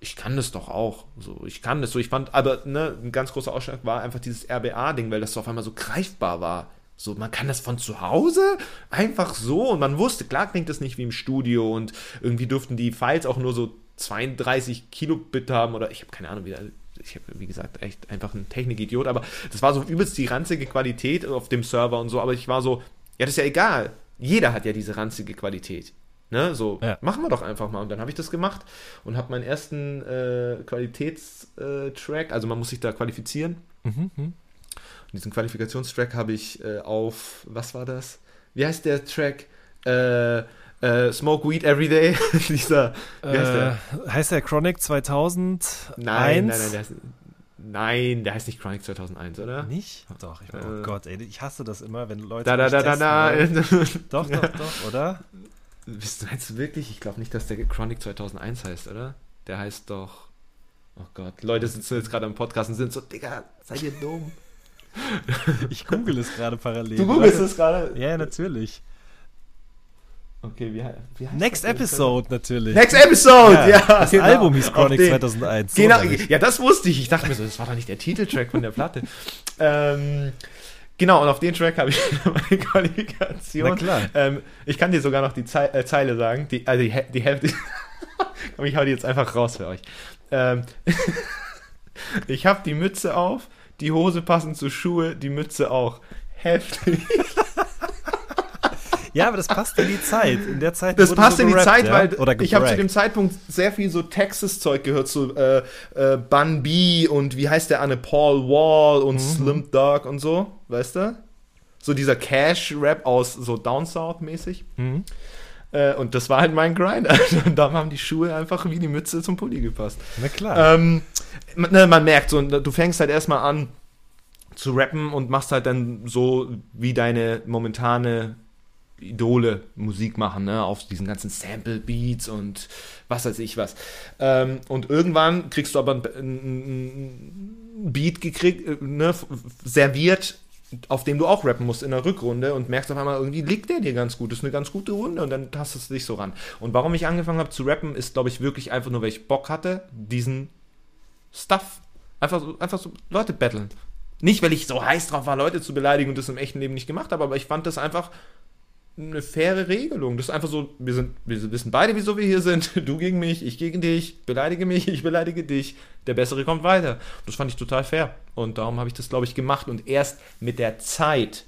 ich kann das doch auch. So, ich kann das so. Ich fand, aber ne, ein ganz großer Ausschlag war einfach dieses RBA-Ding, weil das so auf einmal so greifbar war. So, man kann das von zu Hause einfach so und man wusste, klar klingt das nicht wie im Studio und irgendwie durften die Files auch nur so 32 Kilobit haben oder ich habe keine Ahnung, wie, ich habe, wie gesagt, echt einfach ein Technikidiot, aber das war so übelst die ranzige Qualität auf dem Server und so, aber ich war so, ja, das ist ja egal. Jeder hat ja diese ranzige Qualität. Ne, so, Ja. machen wir doch einfach mal. Und dann habe ich das gemacht und habe meinen ersten äh, Qualitätstrack, also man muss sich da qualifizieren. Mhm, mhm. Und diesen Qualifikationstrack habe ich äh, auf, was war das? Wie heißt der Track? Äh, äh, Smoke Weed Every Day. Dieser, wie heißt der? Äh, heißt der Chronic 2000? Nein, nein, nein, der heißt, nein, der heißt nicht Chronic 2001, oder? Nicht? Doch, ich, oh Äh. Gott, ey, ich hasse das immer, wenn Leute. Da, da, da, da, da. Doch, doch, doch, oder? Bist du jetzt wirklich? Ich glaube nicht, dass der Chronic 2001 heißt, oder? Der heißt doch. Oh Gott, Leute sitzen jetzt gerade im Podcast und sind so, Digga, seid ihr dumm? Ich google es gerade parallel. Du googelst es gerade? Ja, natürlich. Okay, wie, wie heißt Next das? Episode natürlich. Next Episode, ja. das genau. Album hieß Chronic den- 2001. so Genau, nämlich. ja, das wusste ich. Ich dachte mir so, das war doch nicht der Titeltrack von der Platte. ähm, genau, und auf den Track habe ich meine Qualifikation. Na klar. Ähm, ich kann dir sogar noch die Zei äh, Zeile sagen. Die, also die, die Hälfte. Ich hau die jetzt einfach raus für euch. Ähm, ich habe die Mütze auf, die Hose passend zu Schuhe, die Mütze auch. Heftig. Ja, aber das passt in die Zeit. In der Zeit Das passt so in die gerappt, Zeit, ja? weil Oder ich habe zu dem Zeitpunkt sehr viel so Texas-Zeug gehört, so äh, äh, Bun B und wie heißt der Anne Paul Wall und Slim Dog und so, weißt du? So dieser Cash-Rap aus so Down South-mäßig. Mhm. Äh, und das war halt mein Grind. Und da haben die Schuhe einfach wie die Mütze zum Pulli gepasst. Na klar. Ähm, man, ne, man merkt so, du fängst halt erstmal an zu rappen und machst halt dann so wie deine momentane Idole Musik machen, ne, auf diesen ganzen Sample Beats und was weiß ich was. Ähm, und irgendwann kriegst du aber ein Beat gekriegt, äh, ne, serviert, auf dem du auch rappen musst in der Rückrunde und merkst auf einmal, irgendwie liegt der dir ganz gut, ist eine ganz gute Runde und dann tastest du dich so ran. Und warum ich angefangen habe zu rappen, ist, glaube ich, wirklich einfach nur, weil ich Bock hatte, diesen Stuff, einfach so, einfach so Leute battlen. Nicht, weil ich so heiß drauf war, Leute zu beleidigen und das im echten Leben nicht gemacht habe, aber ich fand das einfach eine faire Regelung. Das ist einfach so, wir sind, wir wissen beide, wieso wir hier sind. Du gegen mich, ich gegen dich, beleidige mich, ich beleidige dich. Der Bessere kommt weiter. Das fand ich total fair. Und darum habe ich das, glaube ich, gemacht. Und erst mit der Zeit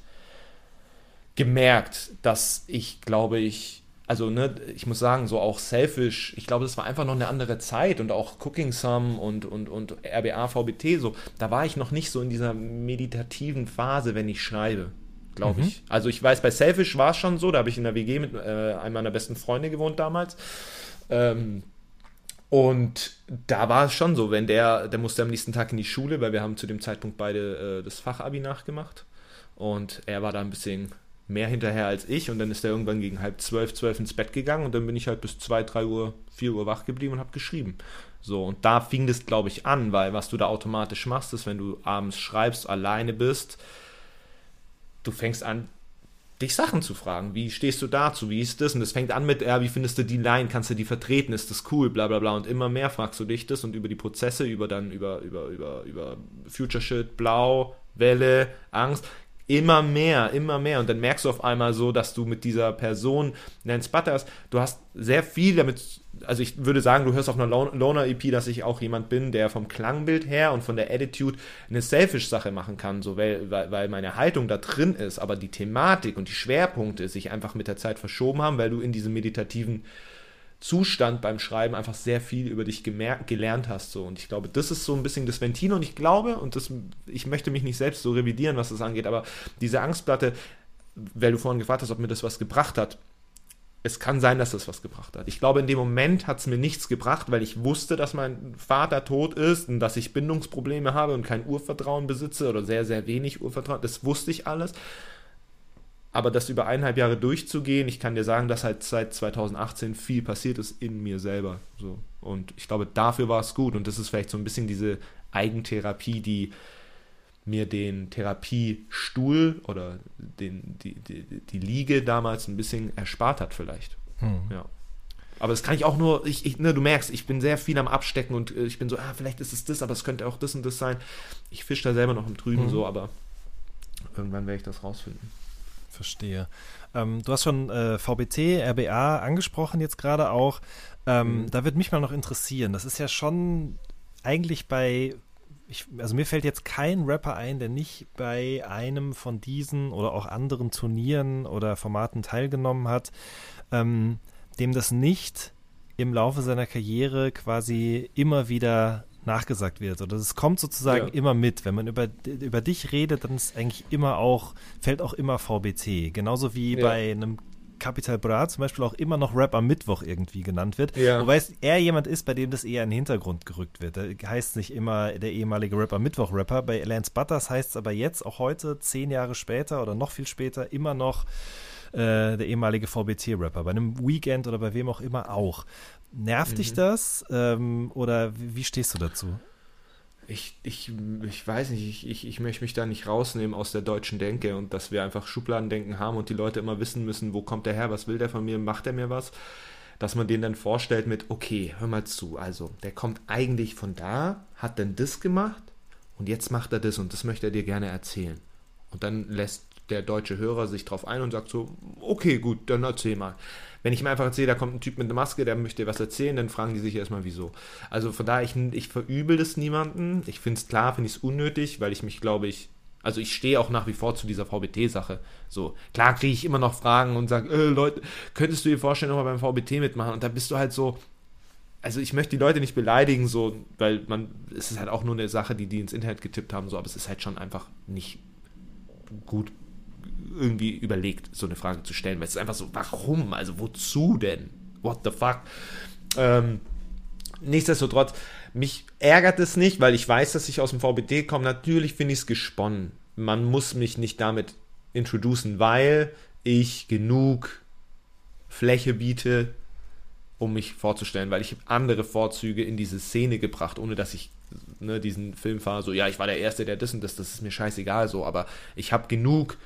gemerkt, dass ich, glaube ich, also ne, ich muss sagen, so auch selfish, ich glaube, das war einfach noch eine andere Zeit und auch Cooking Sum und, und, und RBA, VBT, so, da war ich noch nicht so in dieser meditativen Phase, wenn ich schreibe, glaube mhm. ich. Also ich weiß, bei Selfish war es schon so, da habe ich in der WG mit äh, einem meiner besten Freunde gewohnt damals. Ähm, und da war es schon so, wenn der, der musste am nächsten Tag in die Schule, weil wir haben zu dem Zeitpunkt beide äh, das Fachabi nachgemacht. Und er war da ein bisschen mehr hinterher als ich und dann ist er irgendwann gegen halb zwölf, zwölf ins Bett gegangen und dann bin ich halt bis zwei, drei Uhr, vier Uhr wach geblieben und habe geschrieben. So, und da fing das, glaube ich, an, weil was du da automatisch machst, ist, wenn du abends schreibst, alleine bist, du fängst an, dich Sachen zu fragen. Wie stehst du dazu? Wie ist das? Und es fängt an mit, ja, wie findest du die Line? Kannst du die vertreten? Ist das cool? Bla bla bla. Und immer mehr fragst du dich das und über die Prozesse, über dann, über, über, über, über Future Shit, Blau, Welle, Angst, immer mehr, immer mehr. Und dann merkst du auf einmal so, dass du mit dieser Person, Nance Butters, du hast sehr viel damit, also ich würde sagen, du hörst auf einer Loner-EP, dass ich auch jemand bin, der vom Klangbild her und von der Attitude eine Selfish-Sache machen kann, so weil, weil meine Haltung da drin ist, aber die Thematik und die Schwerpunkte sich einfach mit der Zeit verschoben haben, weil du in diesem meditativen Zustand beim Schreiben einfach sehr viel über dich gelernt hast. So. Und ich glaube, das ist so ein bisschen das Ventil. Und ich glaube, und das, ich möchte mich nicht selbst so revidieren, was das angeht, aber diese Angstplatte, weil du vorhin gefragt hast, ob mir das was gebracht hat, es kann sein, dass das was gebracht hat. Ich glaube, in dem Moment hat es mir nichts gebracht, weil ich wusste, dass mein Vater tot ist und dass ich Bindungsprobleme habe und kein Urvertrauen besitze oder sehr, sehr wenig Urvertrauen. Das wusste ich alles. Aber das über eineinhalb Jahre durchzugehen, ich kann dir sagen, dass halt seit 2018 viel passiert ist in mir selber. So. Und ich glaube, dafür war es gut. Und das ist vielleicht so ein bisschen diese Eigentherapie, die mir den Therapiestuhl oder den, die, die, die Liege damals ein bisschen erspart hat, vielleicht. Hm. Ja. Aber das kann ich auch nur, ich, ich, ne, du merkst, ich bin sehr viel am Abstecken und äh, ich bin so, ah, vielleicht ist es das, aber es könnte auch das und das sein. Ich fische da selber noch im Trüben hm. so, aber irgendwann werde ich das rausfinden. Verstehe. Ähm, du hast schon äh, VBT, RBA angesprochen jetzt gerade auch. Ähm, mhm. Da würde mich mal noch interessieren. Das ist ja schon eigentlich bei, ich, also mir fällt jetzt kein Rapper ein, der nicht bei einem von diesen oder auch anderen Turnieren oder Formaten teilgenommen hat, ähm, dem das nicht im Laufe seiner Karriere quasi immer wieder nachgesagt wird. Oder es kommt sozusagen ja. immer mit. Wenn man über, über dich redet, dann ist eigentlich immer auch, fällt auch immer VBT. Genauso wie ja. bei einem Capital Bra zum Beispiel auch immer noch Rap am Mittwoch irgendwie genannt wird. Ja. Wobei es eher jemand ist, bei dem das eher in den Hintergrund gerückt wird. Da heißt nicht immer der ehemalige Rap am Mittwoch Rapper. Bei Lance Butters heißt es aber jetzt, auch heute, zehn Jahre später oder noch viel später, immer noch äh, der ehemalige VBT-Rapper. Bei einem Weekend oder bei wem auch immer auch. Nervt mhm. dich das ähm, oder wie, stehst du dazu? Ich, ich, ich weiß nicht, ich, ich, ich möchte mich da nicht rausnehmen aus der deutschen Denke und dass wir einfach Schubladendenken haben und die Leute immer wissen müssen, wo kommt der her, was will der von mir, macht er mir was, dass man den dann vorstellt mit, okay, hör mal zu, also der kommt eigentlich von da, hat dann das gemacht und jetzt macht er das und das möchte er dir gerne erzählen. Und dann lässt der deutsche Hörer sich drauf ein und sagt so, okay, gut, dann erzähl mal. Wenn ich mir einfach erzähle, da kommt ein Typ mit einer Maske, der möchte was erzählen, dann fragen die sich erstmal, wieso. Also von daher, ich, ich verübel das niemanden. Ich finde es klar, finde ich es unnötig, weil ich mich, glaube ich, also ich stehe auch nach wie vor zu dieser VBT-Sache. So, klar kriege ich immer noch Fragen und sage, äh, Leute, könntest du dir vorstellen, nochmal beim VBT mitmachen? Und da bist du halt so, also ich möchte die Leute nicht beleidigen, so, weil man, es ist halt auch nur eine Sache, die die ins Internet getippt haben, so, aber es ist halt schon einfach nicht gut irgendwie überlegt, so eine Frage zu stellen, weil es ist einfach so, warum? Also wozu denn? What the fuck? Ähm, nichtsdestotrotz, mich ärgert es nicht, weil ich weiß, dass ich aus dem VBD komme. Natürlich finde ich es gesponnen. Man muss mich nicht damit introducen, weil ich genug Fläche biete, um mich vorzustellen, weil ich andere Vorzüge in diese Szene gebracht, ohne dass ich ne, diesen Film fahre, so, ja, ich war der Erste, der das und das, das ist mir scheißegal, so, aber ich habe genug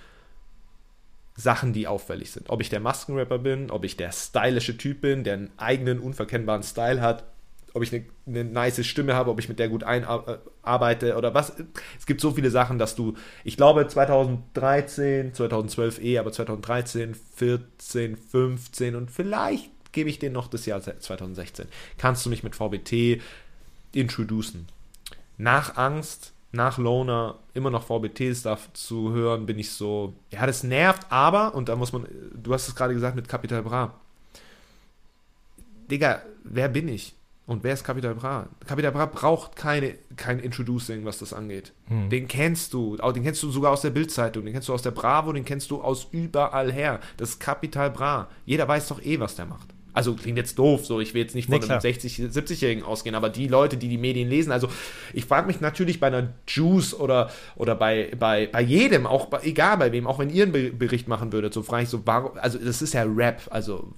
Sachen, die auffällig sind. Ob ich der Maskenrapper bin, ob ich der stylische Typ bin, der einen eigenen, unverkennbaren Style hat, ob ich eine, eine nice Stimme habe, ob ich mit der gut einarbeite oder was. Es gibt so viele Sachen, dass du, ich glaube 2013, 2012 eh, aber 2013, 14, 15 und vielleicht gebe ich den noch das Jahr 2016. Kannst du mich mit VBT introducen. Nach Angst nach Loner immer noch VBT-Stuff zu hören, bin ich so, ja, das nervt, aber, und da muss man, du hast es gerade gesagt mit Capital Bra. Digga, wer bin ich? Und wer ist Capital Bra? Capital Bra braucht keine, kein Introducing, was das angeht. Hm. Den kennst du. Auch Den kennst du sogar aus der Bildzeitung, den kennst du aus der Bravo, den kennst du aus überall her. Das ist Capital Bra. Jeder weiß doch eh, was der macht. Also klingt jetzt doof, so ich will jetzt nicht von Nee, einem klar. 60, 70-Jährigen ausgehen, aber die Leute, die die Medien lesen, also ich frage mich natürlich bei einer Juice oder, oder bei, bei, bei jedem, auch bei, egal bei wem, auch wenn ihr einen Be- Bericht machen würdet, so frage ich so, warum, also das ist ja Rap, also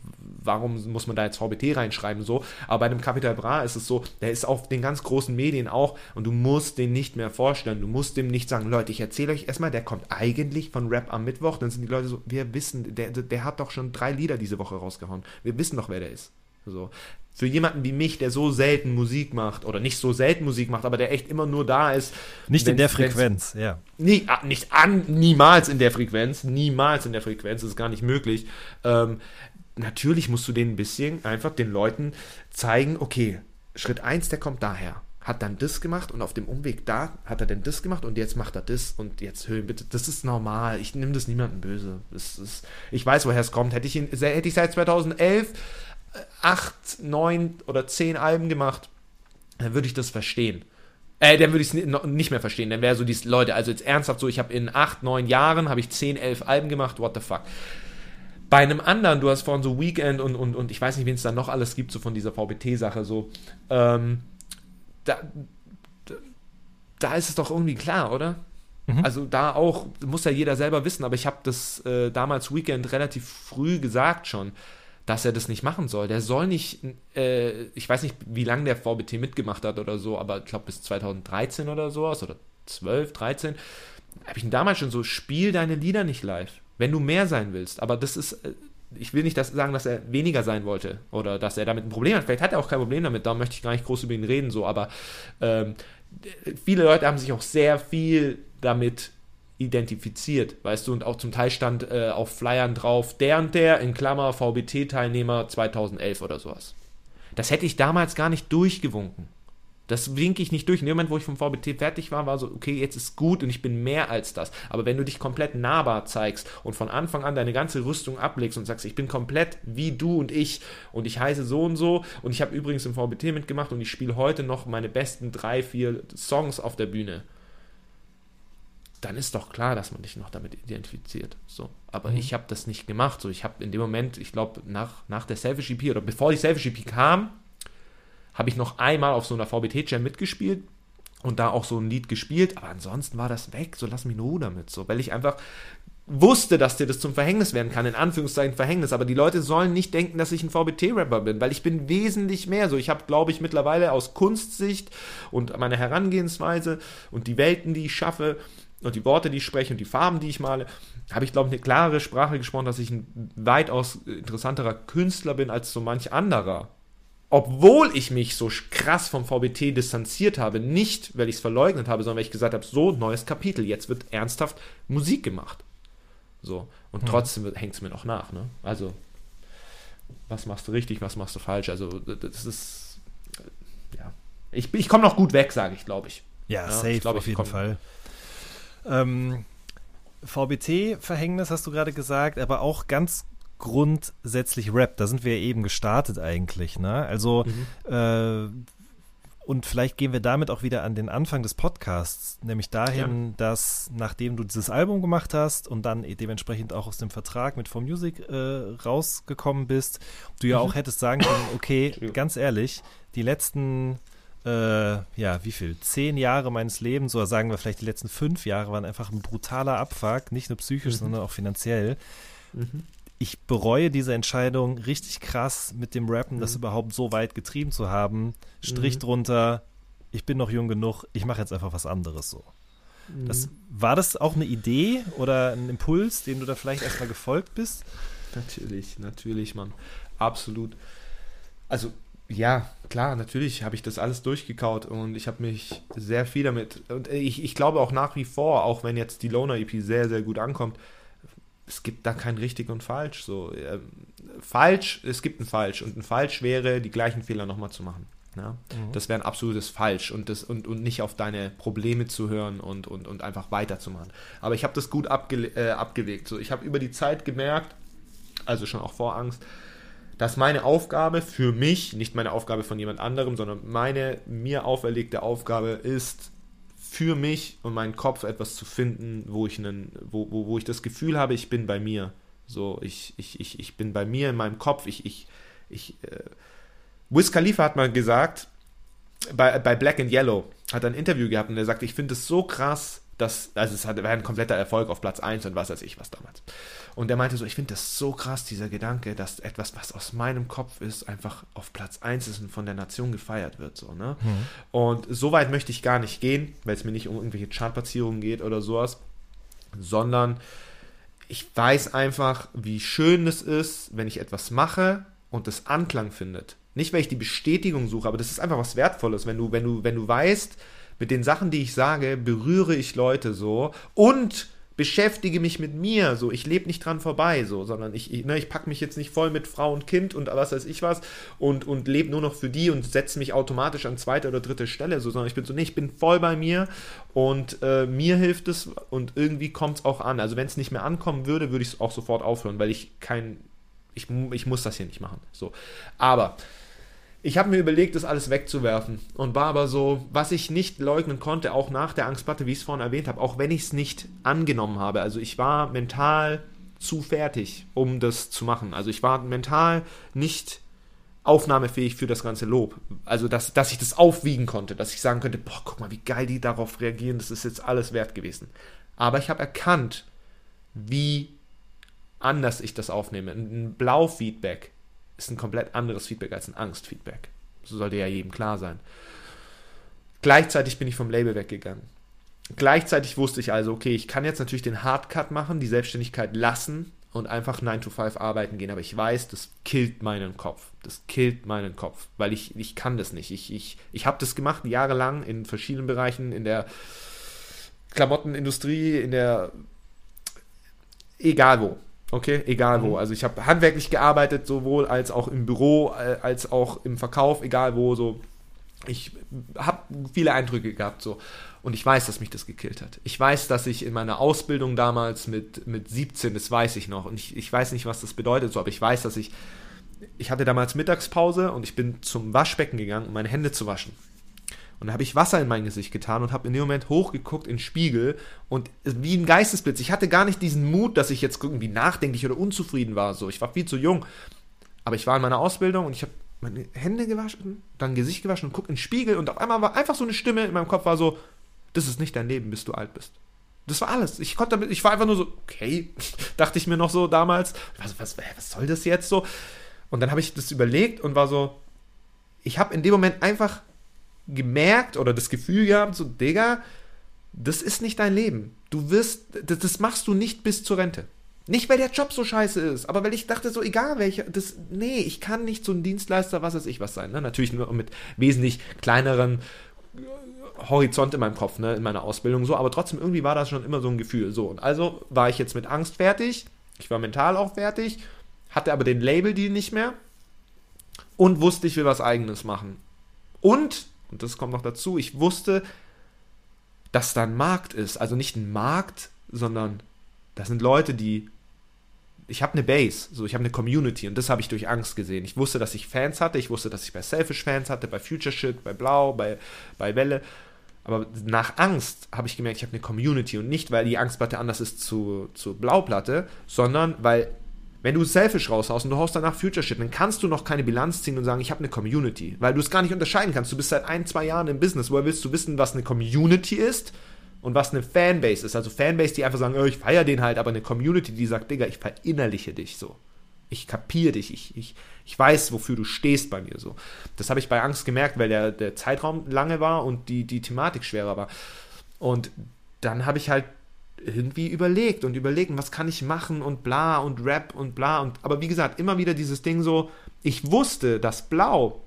warum muss man da jetzt VBT reinschreiben, so, aber bei einem Capital Bra ist es so, der ist auf den ganz großen Medien auch und du musst den nicht mehr vorstellen, du musst dem nicht sagen, Leute, ich erzähle euch erstmal, der kommt eigentlich von Rap am Mittwoch, dann sind die Leute so, wir wissen, der, der hat doch schon drei Lieder diese Woche rausgehauen, wir wissen doch, wer der ist. So. Für jemanden wie mich, der so selten Musik macht, oder nicht so selten Musik macht, aber der echt immer nur da ist. Nicht in der Frequenz, ja. Nie, ah, nicht an, niemals in der Frequenz, niemals in der Frequenz, das ist gar nicht möglich. Ähm, natürlich musst du den ein bisschen einfach den Leuten zeigen, okay, Schritt 1, der kommt daher. Hat dann das gemacht und auf dem Umweg da hat er denn das gemacht und jetzt macht er das und jetzt hören bitte. Das ist normal. Ich nehme das niemandem böse. Das ist, ich weiß, woher es kommt. Hätte ich, ihn, hätte ich seit 2011 äh, acht, neun oder zehn Alben gemacht, dann würde ich das verstehen. Äh, dann würde ich es nicht mehr verstehen. Dann wäre so diese Leute, also jetzt ernsthaft so, ich habe in acht, neun Jahren, habe ich zehn, elf Alben gemacht, what the fuck. Bei einem anderen, du hast vorhin so Weekend und, und, und ich weiß nicht, wen es da noch alles gibt, so von dieser VBT-Sache, so, ähm, da, da, ist es doch irgendwie klar, oder? Also da auch, muss ja jeder selber wissen, aber ich habe das äh, damals Weekend relativ früh gesagt schon, dass er das nicht machen soll. Der soll nicht, äh, ich weiß nicht, wie lange der VBT mitgemacht hat oder so, aber ich glaube bis 2013 oder sowas oder 12, 13, habe ich ihn damals schon so, spiel deine Lieder nicht live, wenn du mehr sein willst. Aber das ist, äh, ich will nicht das sagen, dass er weniger sein wollte oder dass er damit ein Problem hat. Vielleicht hat er auch kein Problem damit, da möchte ich gar nicht groß über ihn reden, so, aber ähm, viele Leute haben sich auch sehr viel damit identifiziert, weißt du, und auch zum Teil stand äh, auf Flyern drauf, der und der, in Klammer, VBT-Teilnehmer 2011 oder sowas. Das hätte ich damals gar nicht durchgewunken. Das winke ich nicht durch. In dem Moment, wo ich vom VBT fertig war, war so, okay, jetzt ist gut und ich bin mehr als das. Aber wenn du dich komplett nahbar zeigst und von Anfang an deine ganze Rüstung ablegst und sagst, ich bin komplett wie du und ich und ich heiße so und so und ich habe übrigens im VBT mitgemacht und ich spiele heute noch meine besten drei, vier Songs auf der Bühne, dann ist doch klar, dass man dich noch damit identifiziert. So, aber ich habe das nicht gemacht. So, ich habe in dem Moment, ich glaube, nach, nach der Selfish EP oder bevor die Selfish EP kam, habe ich noch einmal auf so einer VBT-Jam mitgespielt und da auch so ein Lied gespielt, aber ansonsten war das weg, so lass mich Ruhe damit, so, weil ich einfach wusste, dass dir das zum Verhängnis werden kann, in Anführungszeichen Verhängnis, aber die Leute sollen nicht denken, dass ich ein VBT-Rapper bin, weil ich bin wesentlich mehr so. Ich habe, glaube ich, mittlerweile aus Kunstsicht und meiner Herangehensweise und die Welten, die ich schaffe und die Worte, die ich spreche und die Farben, die ich male, habe ich, glaube ich, eine klare Sprache gesprochen, dass ich ein weitaus interessanterer Künstler bin als so manch anderer obwohl ich mich so krass vom VBT distanziert habe, nicht weil ich es verleugnet habe, sondern weil ich gesagt habe, so, neues Kapitel, jetzt wird ernsthaft Musik gemacht. So, und trotzdem hängt es mir noch nach, ne? Also, was machst du richtig, was machst du falsch? Also, das ist, äh, ja. Ich, ich komme noch gut weg, sage ich, glaube ich. Ja, Ja, safe, ich glaub, auf ich jeden komm- Fall. Ähm, VBT-Verhängnis hast du gerade gesagt, aber auch ganz grundsätzlich Rap. Da sind wir ja eben gestartet eigentlich. Ne? Also, äh, und vielleicht gehen wir damit auch wieder an den Anfang des Podcasts, nämlich dahin, dass nachdem du dieses Album gemacht hast und dann dementsprechend auch aus dem Vertrag mit For Music äh, rausgekommen bist, du ja auch hättest sagen können, okay, ganz ehrlich, die letzten äh, ja, wie viel? Zehn Jahre meines Lebens oder sagen wir vielleicht die letzten fünf Jahre waren einfach ein brutaler Abfuck, nicht nur psychisch, sondern auch finanziell. Ich bereue diese Entscheidung richtig krass mit dem Rappen, das überhaupt so weit getrieben zu haben. Strich drunter, ich bin noch jung genug, ich mache jetzt einfach was anderes so. Das, war das auch eine Idee oder ein Impuls, dem du da vielleicht erstmal gefolgt bist? Natürlich, natürlich, Mann. Absolut. Also, ja, klar, natürlich habe ich das alles durchgekaut und ich habe mich sehr viel damit. Und ich, ich glaube auch nach wie vor, auch wenn jetzt die Loner EP sehr, sehr gut ankommt, es gibt da kein richtig und falsch. So, ähm, falsch, es gibt ein falsch und ein falsch wäre, die gleichen Fehler nochmal zu machen. Ja? Das wäre ein absolutes Falsch und, das, und, und nicht auf deine Probleme zu hören und, und, und einfach weiterzumachen. Aber ich habe das gut abge, äh, abgewegt. So, ich habe über die Zeit gemerkt, also schon auch vor Angst, dass meine Aufgabe für mich, nicht meine Aufgabe von jemand anderem, sondern meine mir auferlegte Aufgabe ist, für mich und meinen Kopf etwas zu finden, wo ich, einen, wo, wo, wo ich das Gefühl habe, ich bin bei mir. So, ich, ich, ich, ich bin bei mir in meinem Kopf. Ich, ich, ich, äh, Wiz Khalifa hat mal gesagt, bei, bei Black and Yellow, hat er ein Interview gehabt und er sagte, ich finde es so krass, dass, also es war ein kompletter Erfolg auf Platz 1 und was weiß ich was damals. Und er meinte so, ich finde das so krass, dieser Gedanke, dass etwas, was aus meinem Kopf ist, einfach auf Platz 1 ist und von der Nation gefeiert wird. So, ne? Mhm. Und so weit möchte ich gar nicht gehen, weil es mir nicht um irgendwelche Chartplatzierungen geht oder sowas, sondern ich weiß einfach, wie schön es ist, wenn ich etwas mache und es Anklang findet. Nicht, weil ich die Bestätigung suche, aber das ist einfach was Wertvolles, wenn du, wenn du, wenn du weißt, mit den Sachen, die ich sage, berühre ich Leute so und beschäftige mich mit mir, so ich lebe nicht dran vorbei, so, sondern ich, ich, ne, ich packe mich jetzt nicht voll mit Frau und Kind und was weiß ich was und, und lebe nur noch für die und setze mich automatisch an zweite oder dritte Stelle, so, sondern ich bin so, nee, ich bin voll bei mir und äh, mir hilft es und irgendwie kommt es auch an. Also wenn es nicht mehr ankommen würde, würde ich es auch sofort aufhören, weil ich kein, ich, ich muss das hier nicht machen. So. Aber ich habe mir überlegt, das alles wegzuwerfen und war aber so, was ich nicht leugnen konnte, auch nach der Angstplatte, wie ich es vorhin erwähnt habe, auch wenn ich es nicht angenommen habe. Also ich war mental zu fertig, um das zu machen. Also ich war mental nicht aufnahmefähig für das ganze Lob. Also dass, dass ich das aufwiegen konnte, dass ich sagen könnte, boah, guck mal, wie geil die darauf reagieren, das ist jetzt alles wert gewesen. Aber ich habe erkannt, wie anders ich das aufnehme. Ein Blau-Feedback ist ein komplett anderes Feedback als ein Angstfeedback. So sollte ja jedem klar sein. Gleichzeitig bin ich vom Label weggegangen. Gleichzeitig wusste ich also, okay, ich kann jetzt natürlich den Hardcut machen, die Selbstständigkeit lassen und einfach 9 to 5 arbeiten gehen, aber ich weiß, das killt meinen Kopf. Das killt meinen Kopf, weil ich, ich kann das nicht. Ich, ich, ich habe das gemacht jahrelang in verschiedenen Bereichen, in der Klamottenindustrie, in der egal wo. Okay, egal wo. Mhm. Also ich habe handwerklich gearbeitet, sowohl als auch im Büro, äh, als auch im Verkauf, egal wo. So, ich habe viele Eindrücke gehabt so und ich weiß, dass mich das gekillt hat. Ich weiß, dass ich in meiner Ausbildung damals mit, mit 17, das weiß ich noch und ich, ich weiß nicht, was das bedeutet so, aber ich weiß, dass ich ich hatte damals Mittagspause und ich bin zum Waschbecken gegangen, um meine Hände zu waschen. Und da habe ich Wasser in mein Gesicht getan und habe in dem Moment hochgeguckt in den Spiegel und wie ein Geistesblitz. Ich hatte gar nicht diesen Mut, dass ich jetzt irgendwie nachdenklich oder unzufrieden war. So, ich war viel zu jung. Aber ich war in meiner Ausbildung und ich habe meine Hände gewaschen, dann Gesicht gewaschen und guck in den Spiegel und auf einmal war einfach so eine Stimme in meinem Kopf war so, das ist nicht dein Leben, bis du alt bist. Das war alles. Ich konnte damit, ich war einfach nur so, okay, dachte ich mir noch so damals, was, was, was soll das jetzt so? Und dann habe ich das überlegt und war so, ich habe in dem Moment einfach gemerkt oder das Gefühl gehabt, so, Digga, das ist nicht dein Leben. Du wirst, das, das, machst du nicht bis zur Rente. Nicht, weil der Job so scheiße ist, aber weil ich dachte, so egal welcher, das, nee, ich kann nicht so ein Dienstleister, was weiß ich was sein. Ne? Natürlich nur mit wesentlich kleineren Horizont in meinem Kopf, ne, in meiner Ausbildung so, aber trotzdem irgendwie war das schon immer so ein Gefühl. So, und also war ich jetzt mit Angst fertig, ich war mental auch fertig, hatte aber den Label-Deal nicht mehr und wusste, ich will was Eigenes machen. Und und das kommt noch dazu, ich wusste, dass da ein Markt ist. Also nicht ein Markt, sondern das sind Leute, die. Ich habe eine Base, so ich habe eine Community und das habe ich durch Angst gesehen. Ich wusste, dass ich Fans hatte, ich wusste, dass ich bei Selfish Fans hatte, bei Future Shit, bei Blau, bei, bei Welle. Aber nach Angst habe ich gemerkt, ich habe eine Community und nicht, weil die Angstplatte anders ist zu, zu Blauplatte, sondern weil wenn du Selfish raushaust und du haust danach Future Shit, dann kannst du noch keine Bilanz ziehen und sagen, ich habe eine Community, weil du es gar nicht unterscheiden kannst. Du bist seit ein, zwei Jahren im Business. Woher willst du wissen, was eine Community ist und was eine Fanbase ist? Also Fanbase, die einfach sagen, oh, ich feiere den halt, aber eine Community, die sagt, Digga, ich verinnerliche dich so. Ich kapiere dich, ich, ich, ich weiß, wofür du stehst bei mir so. Das habe ich bei Angst gemerkt, weil der, der Zeitraum lange war und die, die Thematik schwerer war. Und dann habe ich halt irgendwie überlegt und überlegt, was kann ich machen und bla und Rap und bla und aber wie gesagt, immer wieder dieses Ding so, ich wusste, dass Blau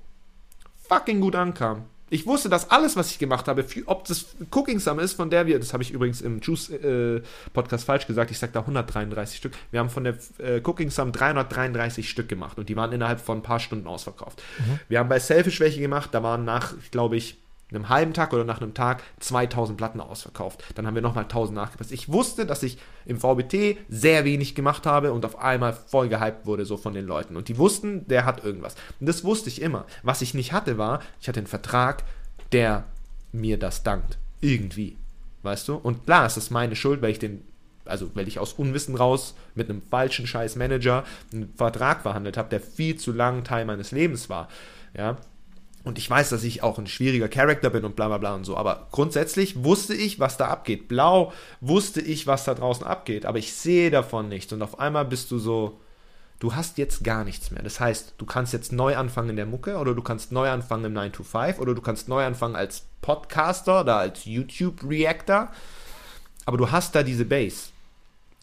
fucking gut ankam. Ich wusste, dass alles, was ich gemacht habe, ob das Cooking Summer ist, von der wir, das habe ich übrigens im Juice äh, Podcast falsch gesagt, ich sage da 133 Stück. Wir haben von der äh, Cooking Summer 333 Stück gemacht und die waren innerhalb von ein paar Stunden ausverkauft. Mhm. Wir haben bei Selfish welche gemacht, da waren nach, glaube ich, einem halben Tag oder nach einem Tag 2000 Platten ausverkauft. Dann haben wir nochmal 1000 nachgepasst. Ich wusste, dass ich im VBT sehr wenig gemacht habe und auf einmal voll gehypt wurde so von den Leuten. Und die wussten, der hat irgendwas. Und das wusste ich immer. Was ich nicht hatte, war, ich hatte einen Vertrag, der mir das dankt. Irgendwie. Weißt du? Und klar, es ist meine Schuld, weil ich den also weil ich aus Unwissen raus mit einem falschen scheiß Manager einen Vertrag verhandelt habe, der viel zu lang Teil meines Lebens war. Ja, und ich weiß, dass ich auch ein schwieriger Charakter bin und bla bla bla und so. Aber grundsätzlich wusste ich, was da abgeht. Blau wusste ich, was da draußen abgeht. Aber ich sehe davon nichts. Und auf einmal bist du so, du hast jetzt gar nichts mehr. Das heißt, du kannst jetzt neu anfangen in der Mucke oder du kannst neu anfangen im 9 to 5 oder du kannst neu anfangen als Podcaster oder als YouTube-Reactor. Aber du hast da diese Base.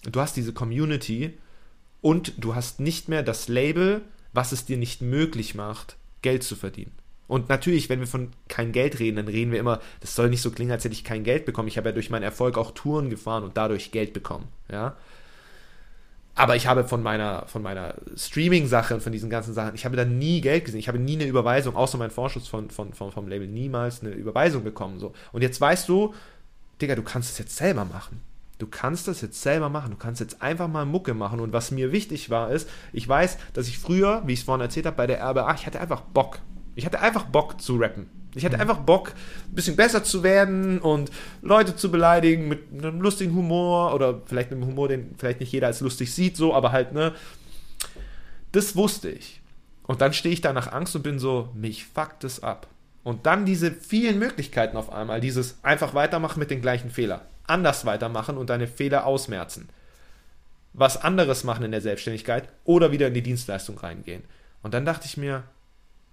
Du hast diese Community und du hast nicht mehr das Label, was es dir nicht möglich macht, Geld zu verdienen. Und natürlich, wenn wir von kein Geld reden, dann reden wir immer, das soll nicht so klingen, als hätte ich kein Geld bekommen. Ich habe ja durch meinen Erfolg auch Touren gefahren und dadurch Geld bekommen, ja. Aber ich habe von meiner, von meiner Streaming-Sache und von diesen ganzen Sachen, ich habe da nie Geld gesehen. Ich habe nie eine Überweisung, außer mein Vorschuss von, von, von, vom Label, niemals eine Überweisung bekommen. So. Und jetzt weißt du, Digga, du kannst es jetzt selber machen. Du kannst das jetzt selber machen. Du kannst jetzt einfach mal Mucke machen. Und was mir wichtig war, ist, ich weiß, dass ich früher, wie ich es vorhin erzählt habe, bei der RBA, ich hatte einfach Bock. Ich hatte einfach Bock zu rappen. Ich hatte mhm. einfach Bock, ein bisschen besser zu werden und Leute zu beleidigen mit einem lustigen Humor oder vielleicht einem Humor, den vielleicht nicht jeder als lustig sieht, so, aber halt, ne. Das wusste ich. Und dann stehe ich da nach Angst und bin so, mich fuckt es ab. Und dann diese vielen Möglichkeiten auf einmal, dieses einfach weitermachen mit den gleichen Fehlern, anders weitermachen und deine Fehler ausmerzen. Was anderes machen in der Selbstständigkeit oder wieder in die Dienstleistung reingehen. Und dann dachte ich mir,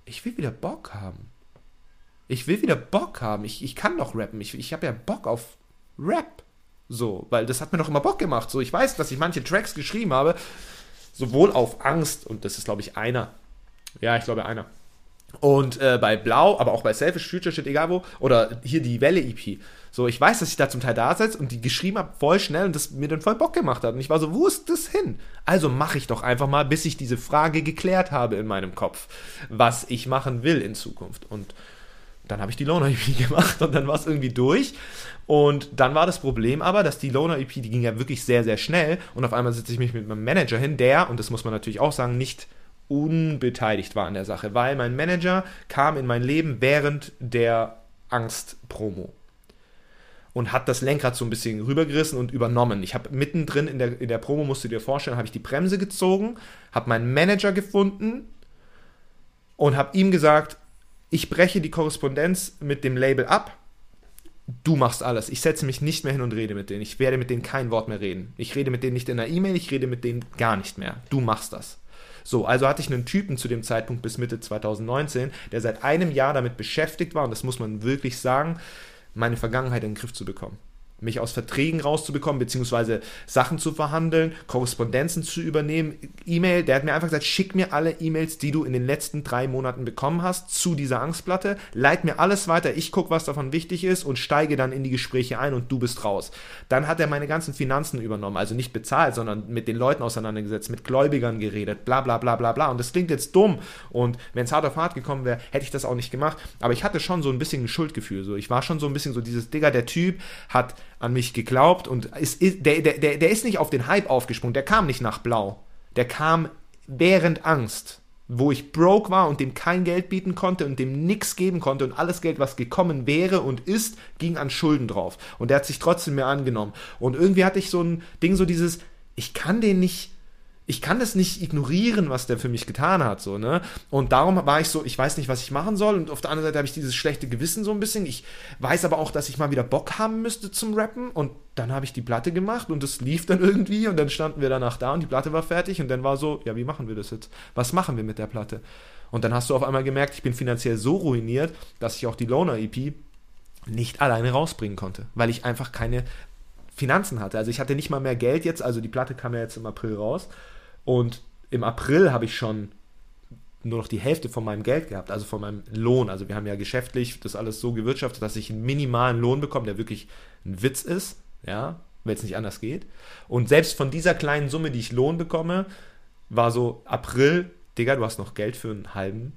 ich will wieder Bock haben. Ich will wieder Bock haben. Ich, ich kann doch rappen. Ich, ich habe ja Bock auf Rap. So, weil das hat mir doch immer Bock gemacht. So, ich weiß, dass ich manche Tracks geschrieben habe, sowohl auf Angst, und das ist, glaube ich, einer. Ja, ich glaube, einer. Und äh, bei Blau, aber auch bei Selfish, Future Shit, egal wo, oder hier die Welle-EP. So, ich weiß, dass ich da zum Teil da sitze und die geschrieben habe voll schnell und das mir dann voll Bock gemacht hat. Und ich war so, wo ist das hin? Also mache ich doch einfach mal, bis ich diese Frage geklärt habe in meinem Kopf, was ich machen will in Zukunft. Und dann habe ich die Loner EP gemacht und dann war es irgendwie durch. Und dann war das Problem aber, dass die Loner EP, die ging ja wirklich sehr, sehr schnell. Und auf einmal sitze ich mich mit meinem Manager hin, der, und das muss man natürlich auch sagen, nicht unbeteiligt war an der Sache, weil mein Manager kam in mein Leben während der Angst-Promo und hat das Lenkrad so ein bisschen rübergerissen und übernommen. Ich habe mittendrin in der, in der Promo, musst du dir vorstellen, habe ich die Bremse gezogen, habe meinen Manager gefunden und habe ihm gesagt, ich breche die Korrespondenz mit dem Label ab. Du machst alles. Ich setze mich nicht mehr hin und rede mit denen. Ich werde mit denen kein Wort mehr reden. Ich rede mit denen nicht in einer E-Mail, ich rede mit denen gar nicht mehr. Du machst das. So, also hatte ich einen Typen zu dem Zeitpunkt bis Mitte 2019, der seit einem Jahr damit beschäftigt war, und das muss man wirklich sagen, meine Vergangenheit in den Griff zu bekommen mich aus Verträgen rauszubekommen, beziehungsweise Sachen zu verhandeln, Korrespondenzen zu übernehmen, E-Mail, der hat mir einfach gesagt, schick mir alle E-Mails, die du in den letzten drei Monaten bekommen hast, zu dieser Angstplatte, leit mir alles weiter, ich gucke, was davon wichtig ist und steige dann in die Gespräche ein und du bist raus. Dann hat er meine ganzen Finanzen übernommen, also nicht bezahlt, sondern mit den Leuten auseinandergesetzt, mit Gläubigern geredet, bla bla bla bla bla. Und das klingt jetzt dumm. Und wenn es hart auf hart gekommen wäre, hätte ich das auch nicht gemacht, aber ich hatte schon so ein bisschen ein Schuldgefühl, so. Ich war schon so ein bisschen so dieses Digger, der Typ hat an mich geglaubt und ist, ist, der, der, der ist nicht auf den Hype aufgesprungen, der kam nicht nach Blau. Der kam während Angst, wo ich broke war und dem kein Geld bieten konnte und dem nichts geben konnte und alles Geld, was gekommen wäre und ist, ging an Schulden drauf. Und der hat sich trotzdem mir angenommen. Und irgendwie hatte ich so ein Ding, so dieses, ich kann den nicht ich kann das nicht ignorieren, was der für mich getan hat, so, ne? Und darum war ich so, ich weiß nicht, was ich machen soll. Und auf der anderen Seite habe ich dieses schlechte Gewissen so ein bisschen. Ich weiß aber auch, dass ich mal wieder Bock haben müsste zum Rappen. Und dann habe ich die Platte gemacht und es lief dann irgendwie. Und dann standen wir danach da und die Platte war fertig. Und dann war so, ja, wie machen wir das jetzt? Was machen wir mit der Platte? Und dann hast du auf einmal gemerkt, ich bin finanziell so ruiniert, dass ich auch die Loner EP nicht alleine rausbringen konnte, weil ich einfach keine Finanzen hatte. Also ich hatte nicht mal mehr Geld jetzt, also die Platte kam ja jetzt im April raus und im April habe ich schon nur noch die Hälfte von meinem Geld gehabt, also von meinem Lohn. Also wir haben ja geschäftlich das alles so gewirtschaftet, dass ich einen minimalen Lohn bekomme, der wirklich ein Witz ist, ja, wenn es nicht anders geht. Und selbst von dieser kleinen Summe, die ich Lohn bekomme, war so April, Digga, du hast noch Geld für einen halben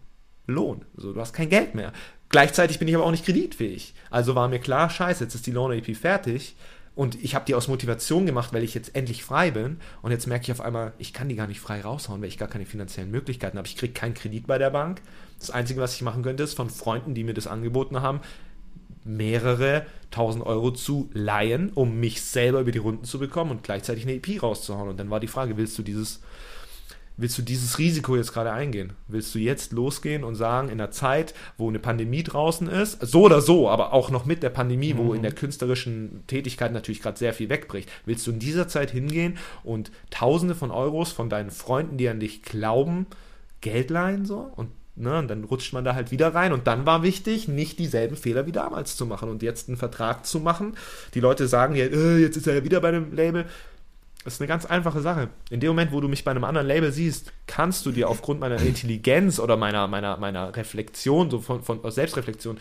Lohn. So, du hast kein Geld mehr. Gleichzeitig bin ich aber auch nicht kreditfähig. Also war mir klar, scheiße, jetzt ist die Loan-AP fertig und ich habe die aus Motivation gemacht, weil ich jetzt endlich frei bin und jetzt merke ich auf einmal, ich kann die gar nicht frei raushauen, weil ich gar keine finanziellen Möglichkeiten habe. Ich kriege keinen Kredit bei der Bank. Das Einzige, was ich machen könnte, ist von Freunden, die mir das angeboten haben, mehrere tausend Euro zu leihen, um mich selber über die Runden zu bekommen und gleichzeitig eine EP rauszuhauen. Und dann war die Frage, willst du dieses willst du dieses Risiko jetzt gerade eingehen? Willst du jetzt losgehen und sagen, in einer Zeit, wo eine Pandemie draußen ist, so oder so, aber auch noch mit der Pandemie, mhm. wo in der künstlerischen Tätigkeit natürlich gerade sehr viel wegbricht, willst du in dieser Zeit hingehen und Tausende von Euros von deinen Freunden, die an dich glauben, Geld leihen so und Ne, und dann rutscht man da halt wieder rein. Und dann war wichtig, nicht dieselben Fehler wie damals zu machen und jetzt einen Vertrag zu machen. Die Leute sagen ja, äh, jetzt ist er ja wieder bei einem Label. Das ist eine ganz einfache Sache. In dem Moment, wo du mich bei einem anderen Label siehst, kannst du dir aufgrund meiner Intelligenz oder meiner, meiner, meiner Reflexion, so von, von Selbstreflexion,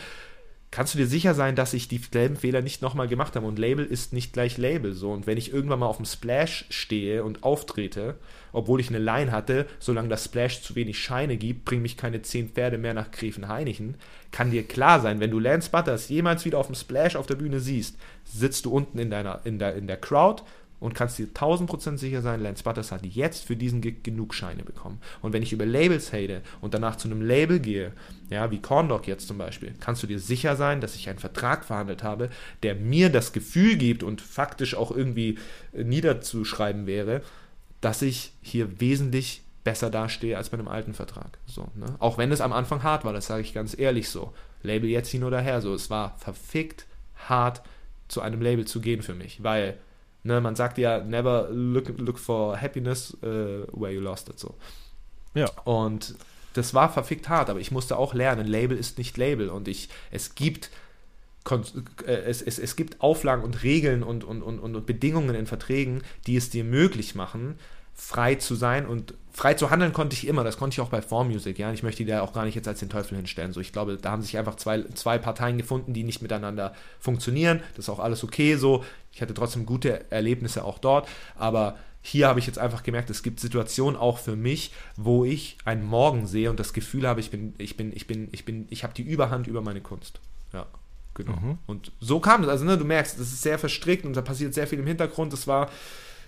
kannst du dir sicher sein, dass ich dieselben Fehler nicht nochmal gemacht habe. Und Label ist nicht gleich Label. So. Und wenn ich irgendwann mal auf dem Splash stehe und auftrete, obwohl ich eine Line hatte, solange das Splash zu wenig Scheine gibt, bring mich keine zehn Pferde mehr nach Gräfenhainichen, kann dir klar sein, wenn du Lance Butters jemals wieder auf dem Splash auf der Bühne siehst, sitzt du unten in, deiner, in, der, in der Crowd und kannst dir 1000% sicher sein, Lance Butters hat jetzt für diesen Gig genug Scheine bekommen. Und wenn ich über Labels hate und danach zu einem Label gehe, ja, wie Corndog jetzt zum Beispiel, kannst du dir sicher sein, dass ich einen Vertrag verhandelt habe, der mir das Gefühl gibt und faktisch auch irgendwie äh, niederzuschreiben wäre, dass ich hier wesentlich besser dastehe als bei einem alten Vertrag. So, ne? Auch wenn es am Anfang hart war, das sage ich ganz ehrlich so. Label jetzt hin oder her, so. Es war verfickt hart, zu einem Label zu gehen für mich, weil Ne, man sagt ja, never look, look for happiness uh, where you lost it. So. Ja. Und das war verfickt hart, aber ich musste auch lernen, Label ist nicht Label und ich, es gibt äh, es, es, es gibt Auflagen und Regeln und, und, und, und Bedingungen in Verträgen, die es dir möglich machen, frei zu sein und frei zu handeln konnte ich immer, das konnte ich auch bei Form Music, ja. Ich möchte die da auch gar nicht jetzt als den Teufel hinstellen. So, ich glaube, da haben sich einfach zwei, zwei Parteien gefunden, die nicht miteinander funktionieren. Das ist auch alles okay so. Ich hatte trotzdem gute Erlebnisse auch dort, aber hier habe ich jetzt einfach gemerkt, es gibt Situationen auch für mich, wo ich einen Morgen sehe und das Gefühl habe, ich bin, ich bin, ich bin, ich bin, ich habe die Überhand über meine Kunst. Ja. Genau. Mhm. Und so kam das. Also, ne, du merkst, das ist sehr verstrickt und da passiert sehr viel im Hintergrund. Das war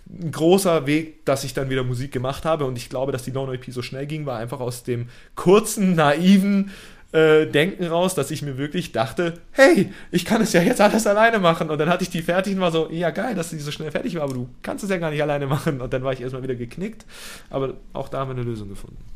ein großer Weg, dass ich dann wieder Musik gemacht habe. Und ich glaube, dass die Lone EP so schnell ging, war einfach aus dem kurzen, naiven äh, Denken raus, dass ich mir wirklich dachte, hey, ich kann es ja jetzt alles alleine machen. Und dann hatte ich die fertig und war so, ja geil, dass die so schnell fertig war, aber du kannst es ja gar nicht alleine machen. Und dann war ich erstmal wieder geknickt. Aber auch da haben wir eine Lösung gefunden.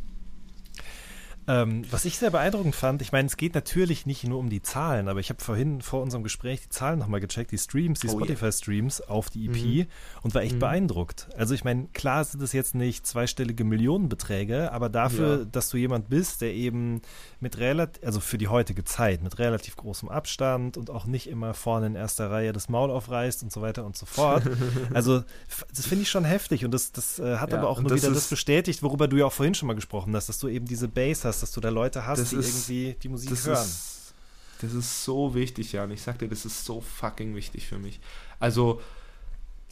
Ähm, was ich sehr beeindruckend fand, ich meine, es geht natürlich nicht nur um die Zahlen, aber ich habe vorhin vor unserem Gespräch die Zahlen nochmal gecheckt, die Streams, die oh, Spotify-Streams yeah. auf die EP mhm. und war echt mhm. beeindruckt. Also ich meine, klar sind es jetzt nicht zweistellige Millionenbeträge, aber dafür, ja. dass du jemand bist, der eben mit relativ, also für die heutige Zeit, mit relativ großem Abstand und auch nicht immer vorne in erster Reihe das Maul aufreißt und so weiter und so fort. also das finde ich schon heftig und das, das äh, hat ja, aber auch nur wieder das bestätigt, worüber du ja auch vorhin schon mal gesprochen hast, dass du eben diese Base hast dass du da Leute hast, das die ist, irgendwie die Musik das hören. Ist, das ist so wichtig, Jan. Ich sag dir, das ist so fucking wichtig für mich. Also,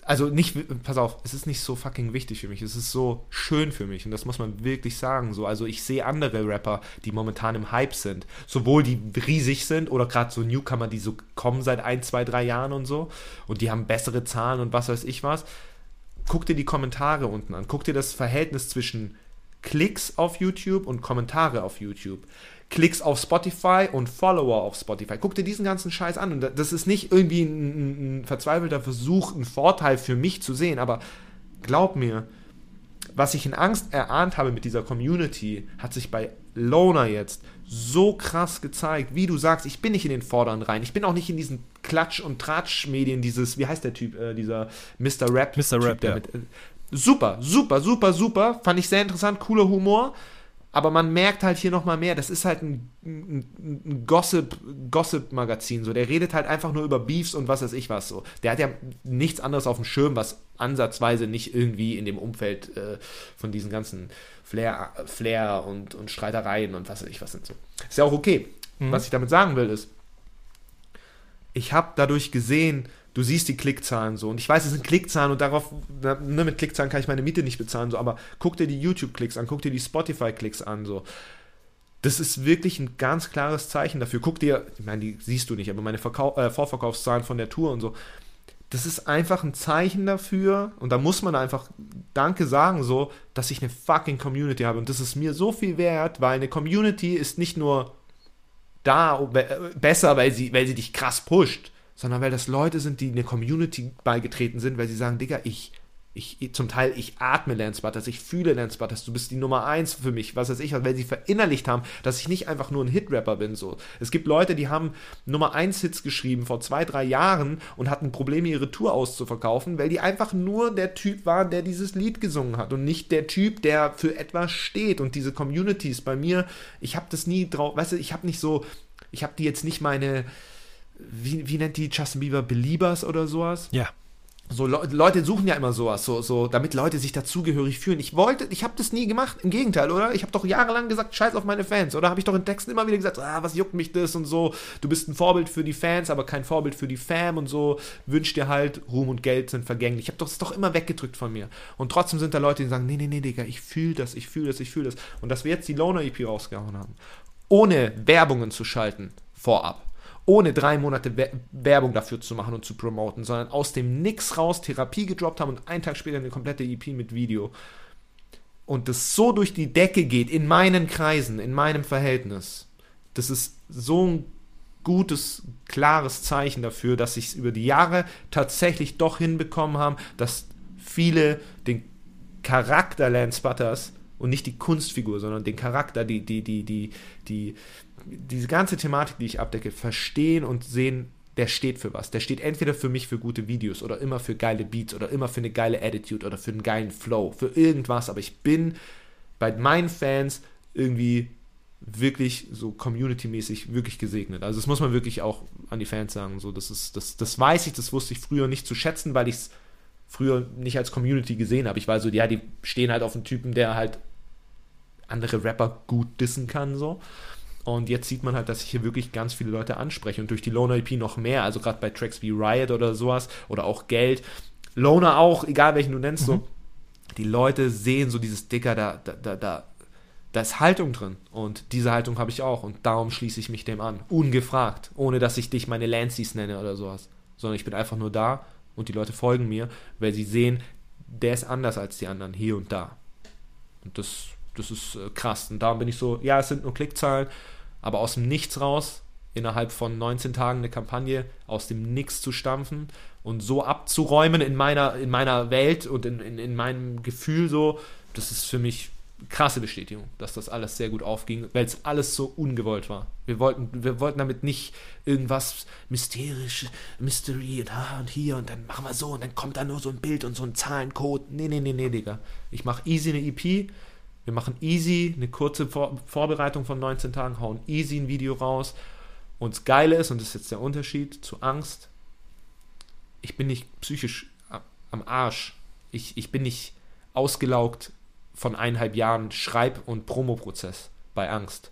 also nicht, pass auf, es ist nicht so fucking wichtig für mich. Es ist so schön für mich und das muss man wirklich sagen. So, also ich sehe andere Rapper, die momentan im Hype sind, sowohl die riesig sind oder gerade so Newcomer, die so kommen seit ein, zwei, drei Jahren und so und die haben bessere Zahlen und was weiß ich was. Guck dir die Kommentare unten an. Guck dir das Verhältnis zwischen Klicks auf YouTube und Kommentare auf YouTube. Klicks auf Spotify und Follower auf Spotify. Guck dir diesen ganzen Scheiß an. Und das ist nicht irgendwie ein, ein verzweifelter Versuch, einen Vorteil für mich zu sehen, aber glaub mir, was ich in Angst erahnt habe mit dieser Community, hat sich bei Loner jetzt so krass gezeigt, wie du sagst, ich bin nicht in den Vordern rein, ich bin auch nicht in diesen Klatsch- und Tratsch-Medien, dieses, wie heißt der Typ, äh, dieser Mr. Rap, Mr. Rap, der ja. mit, äh, super, super, super, super. Fand ich sehr interessant, cooler Humor. aber man merkt halt hier nochmal mehr, das ist halt ein, ein, ein Gossip, Gossip-Magazin, so. Der redet halt einfach nur über Beefs und was weiß ich was, so. Der hat ja nichts anderes auf dem Schirm, was ansatzweise nicht irgendwie in dem Umfeld äh, von diesen ganzen Flair, Flair und, und Streitereien und was weiß ich was sind so. Ist ja auch okay. Mhm. Was ich damit sagen will, ist, ich habe dadurch gesehen, du siehst die Klickzahlen so. Und ich weiß, es sind Klickzahlen und darauf, ne, mit Klickzahlen kann ich meine Miete nicht bezahlen, so, aber guck dir die YouTube-Klicks an, guck dir die Spotify-Klicks an, so. Das ist wirklich ein ganz klares Zeichen dafür. Guck dir, ich meine, die siehst du nicht, aber meine Verkau äh, Vorverkaufszahlen von der Tour und so. Das ist einfach ein Zeichen dafür, und da muss man einfach Danke sagen, so, dass ich eine fucking Community habe. Und das ist mir so viel wert, weil eine Community ist nicht nur da äh, besser, weil sie, weil sie dich krass pusht, sondern weil das Leute sind, die in eine Community beigetreten sind, weil sie sagen, Digga, ich, ich, zum Teil, ich atme Lance Butters, ich fühle Lance Butters, du bist die Nummer eins für mich, was weiß ich, weil sie verinnerlicht haben, dass ich nicht einfach nur ein Hit-Rapper bin, so. Es gibt Leute, die haben Nummer eins Hits geschrieben vor zwei, drei Jahren und hatten Probleme, ihre Tour auszuverkaufen, weil die einfach nur der Typ waren, der dieses Lied gesungen hat und nicht der Typ, der für etwas steht und diese Communities bei mir, ich habe das nie drauf, weißt du, ich habe nicht so, ich habe die jetzt nicht meine, wie, wie nennt die Justin Bieber, Beliebers oder sowas? Ja. So Le Leute suchen ja immer sowas, so, so, damit Leute sich dazugehörig fühlen. Ich wollte, ich habe das nie gemacht. Im Gegenteil, oder? Ich habe doch jahrelang gesagt, scheiß auf meine Fans. Oder habe ich doch in Texten immer wieder gesagt, ah, was juckt mich das und so. Du bist ein Vorbild für die Fans, aber kein Vorbild für die Fam und so. Wünsch dir halt, Ruhm und Geld sind vergänglich. Ich habe das doch immer weggedrückt von mir. Und trotzdem sind da Leute, die sagen, nee, nee, nee, Digga, ich fühle das, ich fühle das, ich fühle das. Und dass wir jetzt die Loner EP rausgehauen haben, ohne Werbungen zu schalten, vorab ohne drei Monate Werbung dafür zu machen und zu promoten, sondern aus dem Nix raus Therapie gedroppt haben und einen Tag später eine komplette EP mit Video. Und das so durch die Decke geht, in meinen Kreisen, in meinem Verhältnis. Das ist so ein gutes, klares Zeichen dafür, dass sich es über die Jahre tatsächlich doch hinbekommen haben, dass viele den Charakter Lance Butters und nicht die Kunstfigur, sondern den Charakter, die, die, die, die, die, diese ganze Thematik, die ich abdecke, verstehen und sehen, der steht für was. Der steht entweder für mich für gute Videos oder immer für geile Beats oder immer für eine geile Attitude oder für einen geilen Flow, für irgendwas. Aber ich bin bei meinen Fans irgendwie wirklich so community-mäßig wirklich gesegnet. Also das muss man wirklich auch an die Fans sagen. So, das, ist, das, das weiß ich, das wusste ich früher nicht zu schätzen, weil ich es früher nicht als Community gesehen habe. Ich war so, ja, die stehen halt auf einen Typen, der halt andere Rapper gut dissen kann, so. Und jetzt sieht man halt, dass ich hier wirklich ganz viele Leute anspreche und durch die Loner EP noch mehr, also gerade bei Tracks wie Riot oder sowas oder auch Geld. Loner auch, egal welchen du nennst, mhm. so. Die Leute sehen so dieses Dicker, da, da, da, da, da ist Haltung drin. Und diese Haltung habe ich auch. Und darum schließe ich mich dem an. Ungefragt. Ohne dass ich dich meine Lancies nenne oder sowas. Sondern ich bin einfach nur da und die Leute folgen mir, weil sie sehen, der ist anders als die anderen, hier und da. Und das, das ist äh, krass. Und darum bin ich so, ja, es sind nur Klickzahlen, aber aus dem Nichts raus, innerhalb von 19 Tagen eine Kampagne aus dem Nichts zu stampfen und so abzuräumen in meiner, in meiner Welt und in, in, in meinem Gefühl so, das ist für mich krasse Bestätigung, dass das alles sehr gut aufging, weil es alles so ungewollt war. Wir wollten, wir wollten damit nicht irgendwas mysterisch, Mystery und, ah, und hier und dann machen wir so und dann kommt da nur so ein Bild und so ein Zahlencode. Nee, nee, nee, nee, Digga. Ich mache easy eine EP, wir machen easy eine kurze Vor Vorbereitung von 19 Tagen, hauen easy ein Video raus. Und das Geile ist, und das ist jetzt der Unterschied zu Angst, ich bin nicht psychisch am Arsch. Ich, ich bin nicht ausgelaugt von eineinhalb Jahren Schreib- und Promoprozess bei Angst.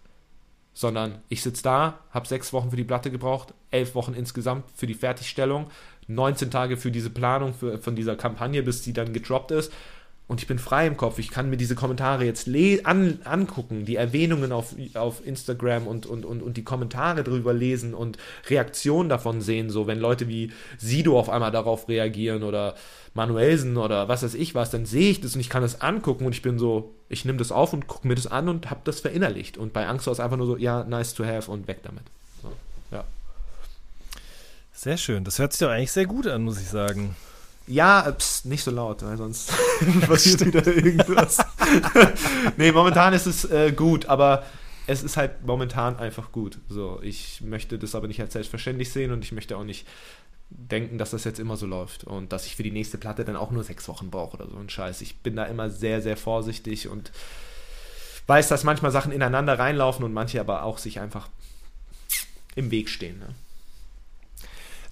Sondern ich sitze da, habe sechs Wochen für die Platte gebraucht, elf Wochen insgesamt für die Fertigstellung, 19 Tage für diese Planung für, von dieser Kampagne, bis sie dann gedroppt ist und ich bin frei im Kopf. Ich kann mir diese Kommentare jetzt an, angucken, die Erwähnungen auf, auf Instagram und, und, und, und die Kommentare drüber lesen und Reaktionen davon sehen. So, wenn Leute wie Sido auf einmal darauf reagieren oder Manuelsen oder was weiß ich was, dann sehe ich das und ich kann das angucken und ich bin so, ich nehme das auf und gucke mir das an und habe das verinnerlicht. Und bei Angst war es einfach nur so, ja, nice to have und weg damit. So, ja. Sehr schön. Das hört sich doch eigentlich sehr gut an, muss ich sagen. Ja, pst, nicht so laut, weil sonst passiert wieder irgendwas. nee, momentan ist es äh, gut, aber es ist halt momentan einfach gut. So, ich möchte das aber nicht als selbstverständlich sehen und ich möchte auch nicht denken, dass das jetzt immer so läuft und dass ich für die nächste Platte dann auch nur sechs Wochen brauche oder so ein Scheiß. Ich bin da immer sehr, sehr vorsichtig und weiß, dass manchmal Sachen ineinander reinlaufen und manche aber auch sich einfach im Weg stehen. Ne?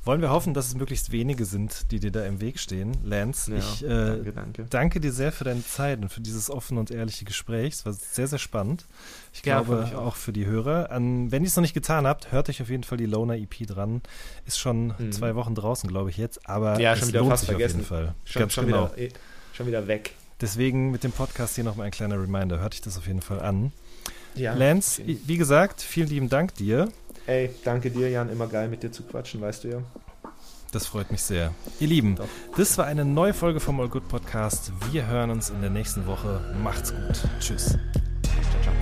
Wollen wir hoffen, dass es möglichst wenige sind, die dir da im Weg stehen. Lance, Ja, ich äh, danke, danke. danke dir sehr für deine Zeit und für dieses offene und ehrliche Gespräch. Es war sehr, sehr spannend. Ich Ja, glaube auch. auch für die Hörer. An, wenn ihr es noch nicht getan habt, hört euch auf jeden Fall die Loner EP dran. Ist schon Mhm. zwei Wochen draußen, glaube ich jetzt, aber Ja, es schon wieder lohnt fast sich vergessen. auf jeden Fall. Schon, Ganz schon, genau. wieder, eh, schon wieder weg. Deswegen mit dem Podcast hier nochmal ein kleiner Reminder. Hört euch das auf jeden Fall an. Ja, Lance, wie gesagt, vielen lieben Dank dir. Ey, danke dir, Jan. Immer geil, mit dir zu quatschen, weißt du ja. Das freut mich sehr. Ihr Lieben, Doch. das war eine neue Folge vom All Good Podcast. Wir hören uns in der nächsten Woche. Macht's gut. Tschüss. Ciao, ciao.